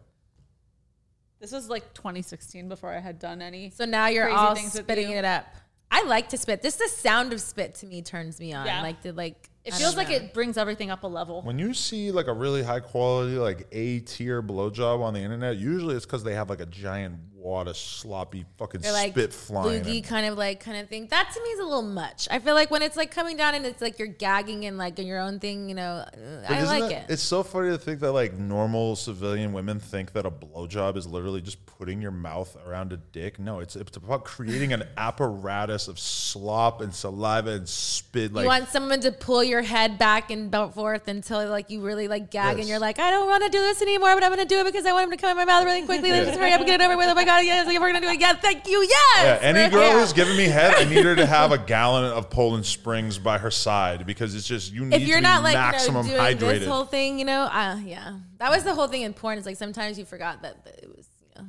This was like 2016 before I had done any.
So now you're
Crazy
all spitting
you.
it up. I like to spit. This the sound of spit to me turns me on.
Yeah.
Like to like.
It
I
feels like it brings everything up a level.
when you see like a really high quality like A tier blowjob on the internet, usually it's because they have like a giant water, sloppy fucking
Or like
spit flying.
loogie kind of like kind of thing. That to me is a little much. I feel like when it's like coming down and it's like you're gagging and like in your own thing, you know, uh,
But
I like
it-
it.
It's so funny to think that like normal civilian women think that a blowjob is literally just putting your mouth around a dick. No, it's it's about creating an apparatus of slop and saliva and spit. Like
you want someone to pull your head back and belt forth until like you really like gag and you're like, I don't want to do this anymore, but I'm gonna do it because I want him to come in my mouth really quickly. Let's just hurry up and get it over with. Oh my god, yes, we're gonna do it. Yeah, thank you. Yes.
Yeah, any girl
here.
who's giving me head, I need her to have a gallon of Poland Springs by her side because it's just you need
if you're
to be
like
maximum
you know, doing
hydrated.
this whole thing, you know, uh, yeah, that was the whole thing in porn. Is like sometimes you forgot that, that it was, you know,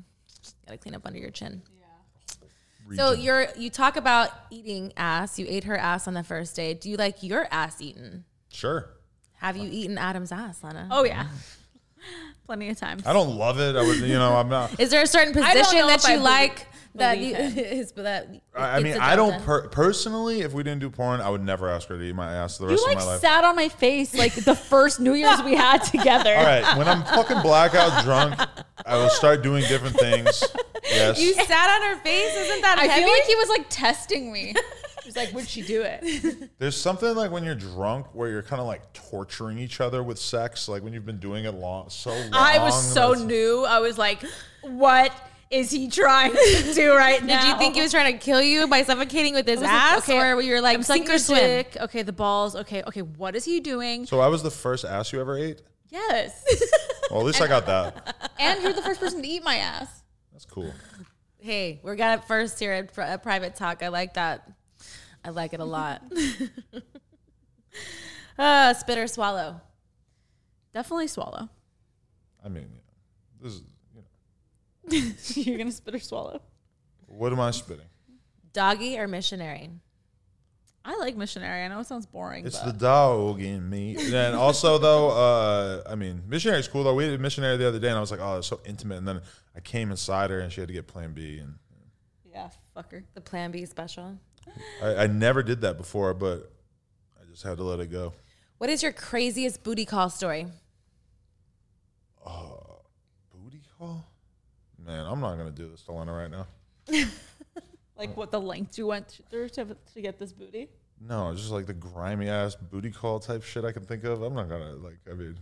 gotta clean up under your chin. So you're you talk about eating ass. You ate her ass on the first date. Do you like your ass eaten?
sure.
Have you eaten Adam's ass, Lena?
Oh yeah, plenty of times.
I don't love it. I would, you know, I'm not.
Is there a certain position that
if I
you like that you
him.
is that?
I I mean, I don't per- personally. If we didn't do porn, I would never ask her to eat my ass the
You
rest
like
of my life.
sat on my face like the first New Year's we had together.
All right, when I'm fucking blackout drunk, I will start doing different things. Yes.
You sat on her face. Isn't that
I
heavy?
feel like he was like testing me. He was like, "Would she do it?"
There's something like when you're drunk where you're kind of like torturing each other with sex, like when you've been doing it long, so long.
I was so new. I was like, "What is he trying to do right now?"
Did you think he was trying to kill you by suffocating with his
I was like,
ass,
okay,
or were you like
I'm
sink or swim?
dick. Okay, the balls. Okay, okay. What is he doing?
So I was the first ass you ever ate.
Yes.
Well, at least I got that.
and you're the first person to eat my ass.
That's cool.
Hey, we're got it first here uh, at, pri- at private talk. I like that. I like it a lot. uh, spit or swallow.
Definitely swallow.
I mean, yeah. this is. You know,
you're gonna spit or swallow.
what am I spitting?
Doggy or missionary?
I like missionary. I know it sounds boring.
It's
but
the dog in me. And also, though, uh, I mean, missionary's cool though. We did missionary the other day, and I was like, oh, it's so intimate. And then I came inside her, and she had to get Plan B, and
yeah, fucker.
The Plan B special.
I, I never did that before, but I just had to let it go.
What is your craziest booty call story?
Uh, Booty call? Man, I'm not gonna do this to Lena right now.
Like what the lengths you went through to, to get this booty.
No, just like the grimy ass booty call type shit I can think of. I'm not gonna like. I mean,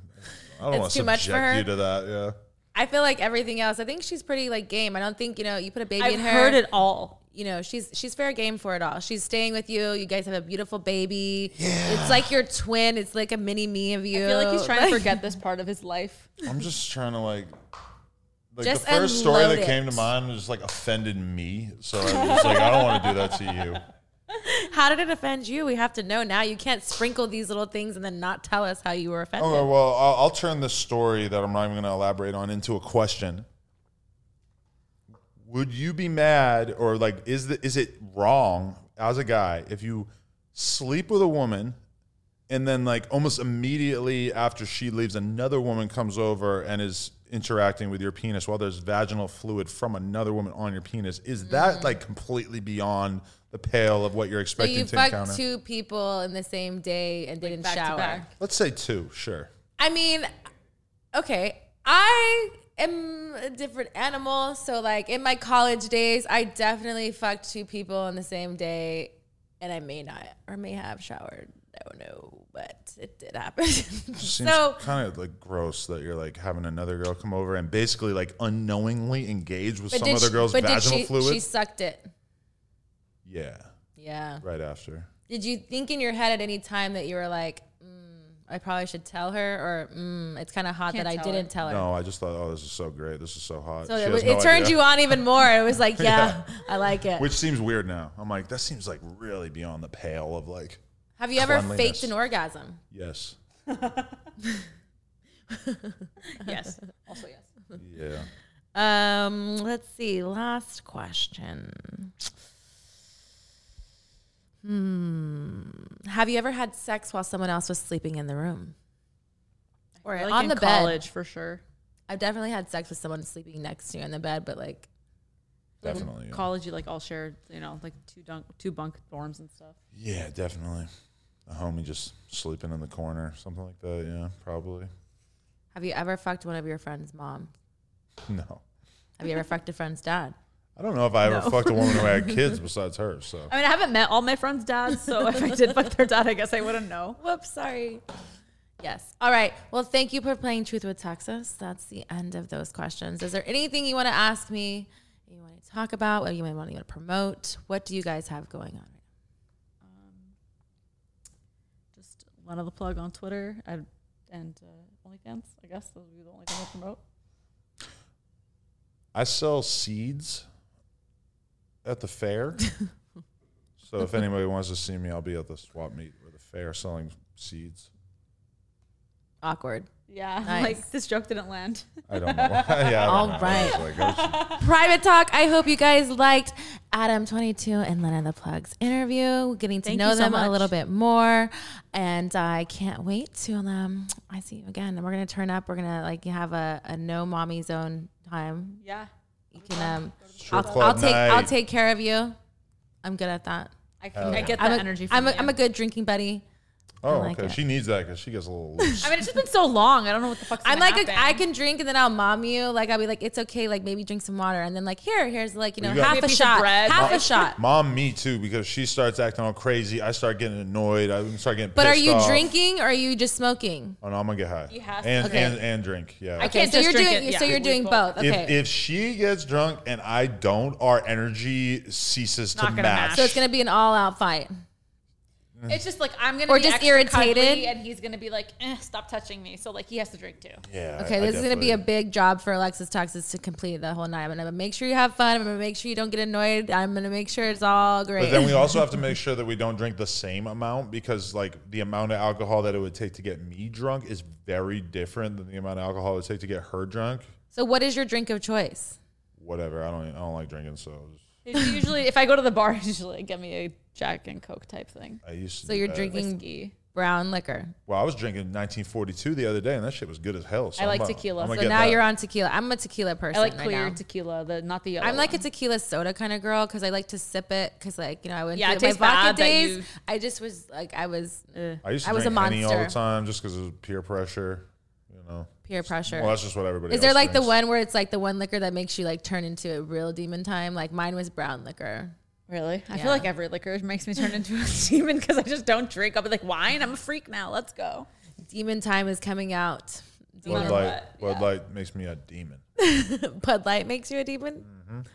I don't
It's
want to
too much for
subject
her?
you to that. Yeah.
I feel like everything else. I think she's pretty like game. I don't think you know. You put a baby
I've
in her.
heard it all.
You know, she's she's fair game for it all. She's staying with you. You guys have a beautiful baby. Yeah. It's like your twin. It's like a mini me of you.
I feel like he's trying to forget this part of his life.
I'm just trying to like. Like
Just
the first story
unload
that came to mind was like offended me, so I was like, I don't want to do that to you.
How did it offend you? We have to know now. You can't sprinkle these little things and then not tell us how you were offended.
Okay, well, I'll, I'll turn this story that I'm not even going to elaborate on into a question. Would you be mad, or like, is the, is it wrong as a guy if you sleep with a woman, and then like almost immediately after she leaves, another woman comes over and is interacting with your penis while there's vaginal fluid from another woman on your penis? Is that mm-hmm. like completely beyond the pale of what you're
so
expecting
you
to
fucked
encounter?
two people in the same day and didn't
back to
shower.
back.
Let's say two, sure.
I mean, okay, I am a different animal. So, like in my college days, I definitely fucked two people on the same day, and I may not or may have showered. I don't know, but it did happen.
Seems
so,
kind of like gross that you're like having another girl come over and basically like unknowingly engage with
but
some
did
other
she,
girl's
but did
vaginal
she,
fluid.
she sucked it.
Yeah,
Yeah.
right after.
Did you think in your head at any time that you were like, mm, I probably should tell her, or mm, it's kind of hot
Can't
that I didn't
her.
tell her?
No, I just thought, oh, this is so great. This is so hot.
So
She
it,
has
it turned you on even more. It was like, yeah, I like it.
Which seems weird now. I'm like, that seems like really beyond the pale of like,
Have you ever faked an orgasm?
yes,
Yes. Also yes.
yeah.
Um, let's see. Last question. Hmm. Have you ever had sex while someone else was sleeping in the room? Or
Like
on
in
the bed?
college for sure.
I've definitely had sex with someone sleeping next to you in the bed, but like,
Definitely. Yeah.
College, you like all shared, you know, like two dunk, two bunk dorms and stuff.
yeah, definitely. A homie just sleeping in the corner, something like that. Yeah, probably.
have you ever fucked one of your friend's mom?
No.
Have you ever fucked a friend's dad?
I don't know if I ever
No.
fucked a woman who had kids besides her. So
I mean, I haven't met all my friends' dads, so if I did fuck their dad, I guess I wouldn't know.
Whoops, sorry. Yes. All right. Well, thank you for playing Truth with Texas. That's the end of those questions. Is there anything you want to ask me? You want to talk about? What you might want to promote? What do you guys have going on?
Just another plug on Twitter and, and uh, OnlyFans. I guess those would be the only thing I promote.
I sell seeds at the fair. so if anybody wants to see me, I'll be at the swap meet or the fair selling seeds.
Awkward.
Yeah,
Nice.
like this joke didn't land.
I don't know. yeah, I don't
All
know. I
right.
was like, oh,
Private talk. I hope you guys liked Adam22 and Lena the Plugs interview, getting to
Thank
know
you so
them a
much.
little bit more. And I can't wait to um I see you again. And we're gonna turn up. We're gonna like have a, a no mommy zone time.
Yeah,
You can um I'll, I'll take
night.
I'll take care of you. I'm good at that.
I, I get
I'm a,
energy. From
I'm a,
you.
I'm a good drinking buddy.
Oh,
like
okay.
it.
She needs that because she gets a little loose.
I mean, it's just been so long. I don't know what the fuck's.
I'm like a,
happen.
I can drink and then I'll mom you. Like I'll be like, it's okay. Like maybe drink some water and then like here, here's like you know
You
half a
a
shot,
bread.
half a
Mom-
shot.
Mom, me too, because she starts acting all crazy. I start getting annoyed. I start getting.
But are you
off.
drinking or are you just smoking?
Oh no, I'm gonna get high.
You have to.
and
Okay.
and and drink. Yeah.
I can't
so
just
you're doing
it.
so you're doing both. Okay.
If if she gets drunk and I don't, our energy ceases to
Not gonna
match.
match.
so it's gonna be an all out fight.
It's just like I'm gonna
Or
be
just
extra
irritated.
cuddly and he's gonna be like, eh, "Stop touching me." So like he has to drink too.
yeah.
Okay,
I- I
this is gonna be a big job for Alexis Texas to complete the whole night. I'm gonna make sure you have fun. I'm gonna make sure you don't get annoyed. I'm gonna make sure it's all great.
But then we also have to make sure that we don't drink the same amount because like the amount of alcohol that it would take to get me drunk is very different than the amount of alcohol it would take to get her drunk.
so what is your drink of choice?
Whatever. I don't. I don't like drinking, so
It's usually, if I go to the bar, it's usually get me a Jack and Coke type thing.
I used to.
So
do
you're
that.
drinking
Whiskey.
brown liquor.
Well, I was drinking 1942 the other day, and that shit was good as hell. So
I like
I'm gonna-
tequila.
I'm gonna
So
get
now
that.
you're on tequila. I'm a tequila person
I like
right
clear
now.
tequila, the not the yellow.
I'm like a
one.
tequila soda kind of girl because I like to sip it because like you know I went
Yeah, it
through my
tastes
vodka
bad that
days.
you-
I just was like I was uh,
I used to
I was a
drink Henny all the
monster.
time just because of peer pressure. You know.
peer pressure.
Well, that's just what everybody.
Is there
else
like the
drinks.
one where it's like the one liquor that makes you like turn into a real demon time? Like mine was brown liquor.
Really? I
Yeah.
feel like every liquor makes me turn into a demon because I just don't drink. I'll be like, wine? I'm a freak now. Let's go.
Demon time is coming out.
Bud Light?
what,
Bud Light makes me a demon.
Bud Light makes you a demon.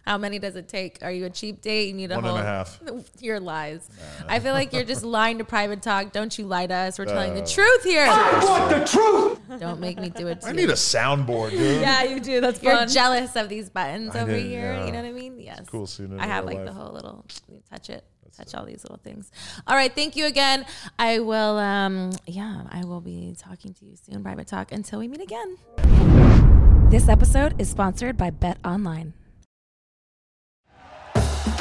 How many does it take? Are you a cheap date? You need a
Mm-hmm. One
whole.
and a half.
Your lies. I feel like you're just lying to private talk. Don't you lie to us. We're telling the truth here.
I want the truth.
Don't make me do it to
I need a soundboard, dude.
Yeah, you do. That's
You're
fun.
jealous of these buttons
I
over
didn't,
here.
yeah.
You know what I mean? Yes.
cool seeing it
I have
real
like the whole little touch it, touch all these little things. All right. Thank you again. I will. Um. Yeah. I will be talking to you soon. Private talk until we meet again. This episode is sponsored by Bet Online.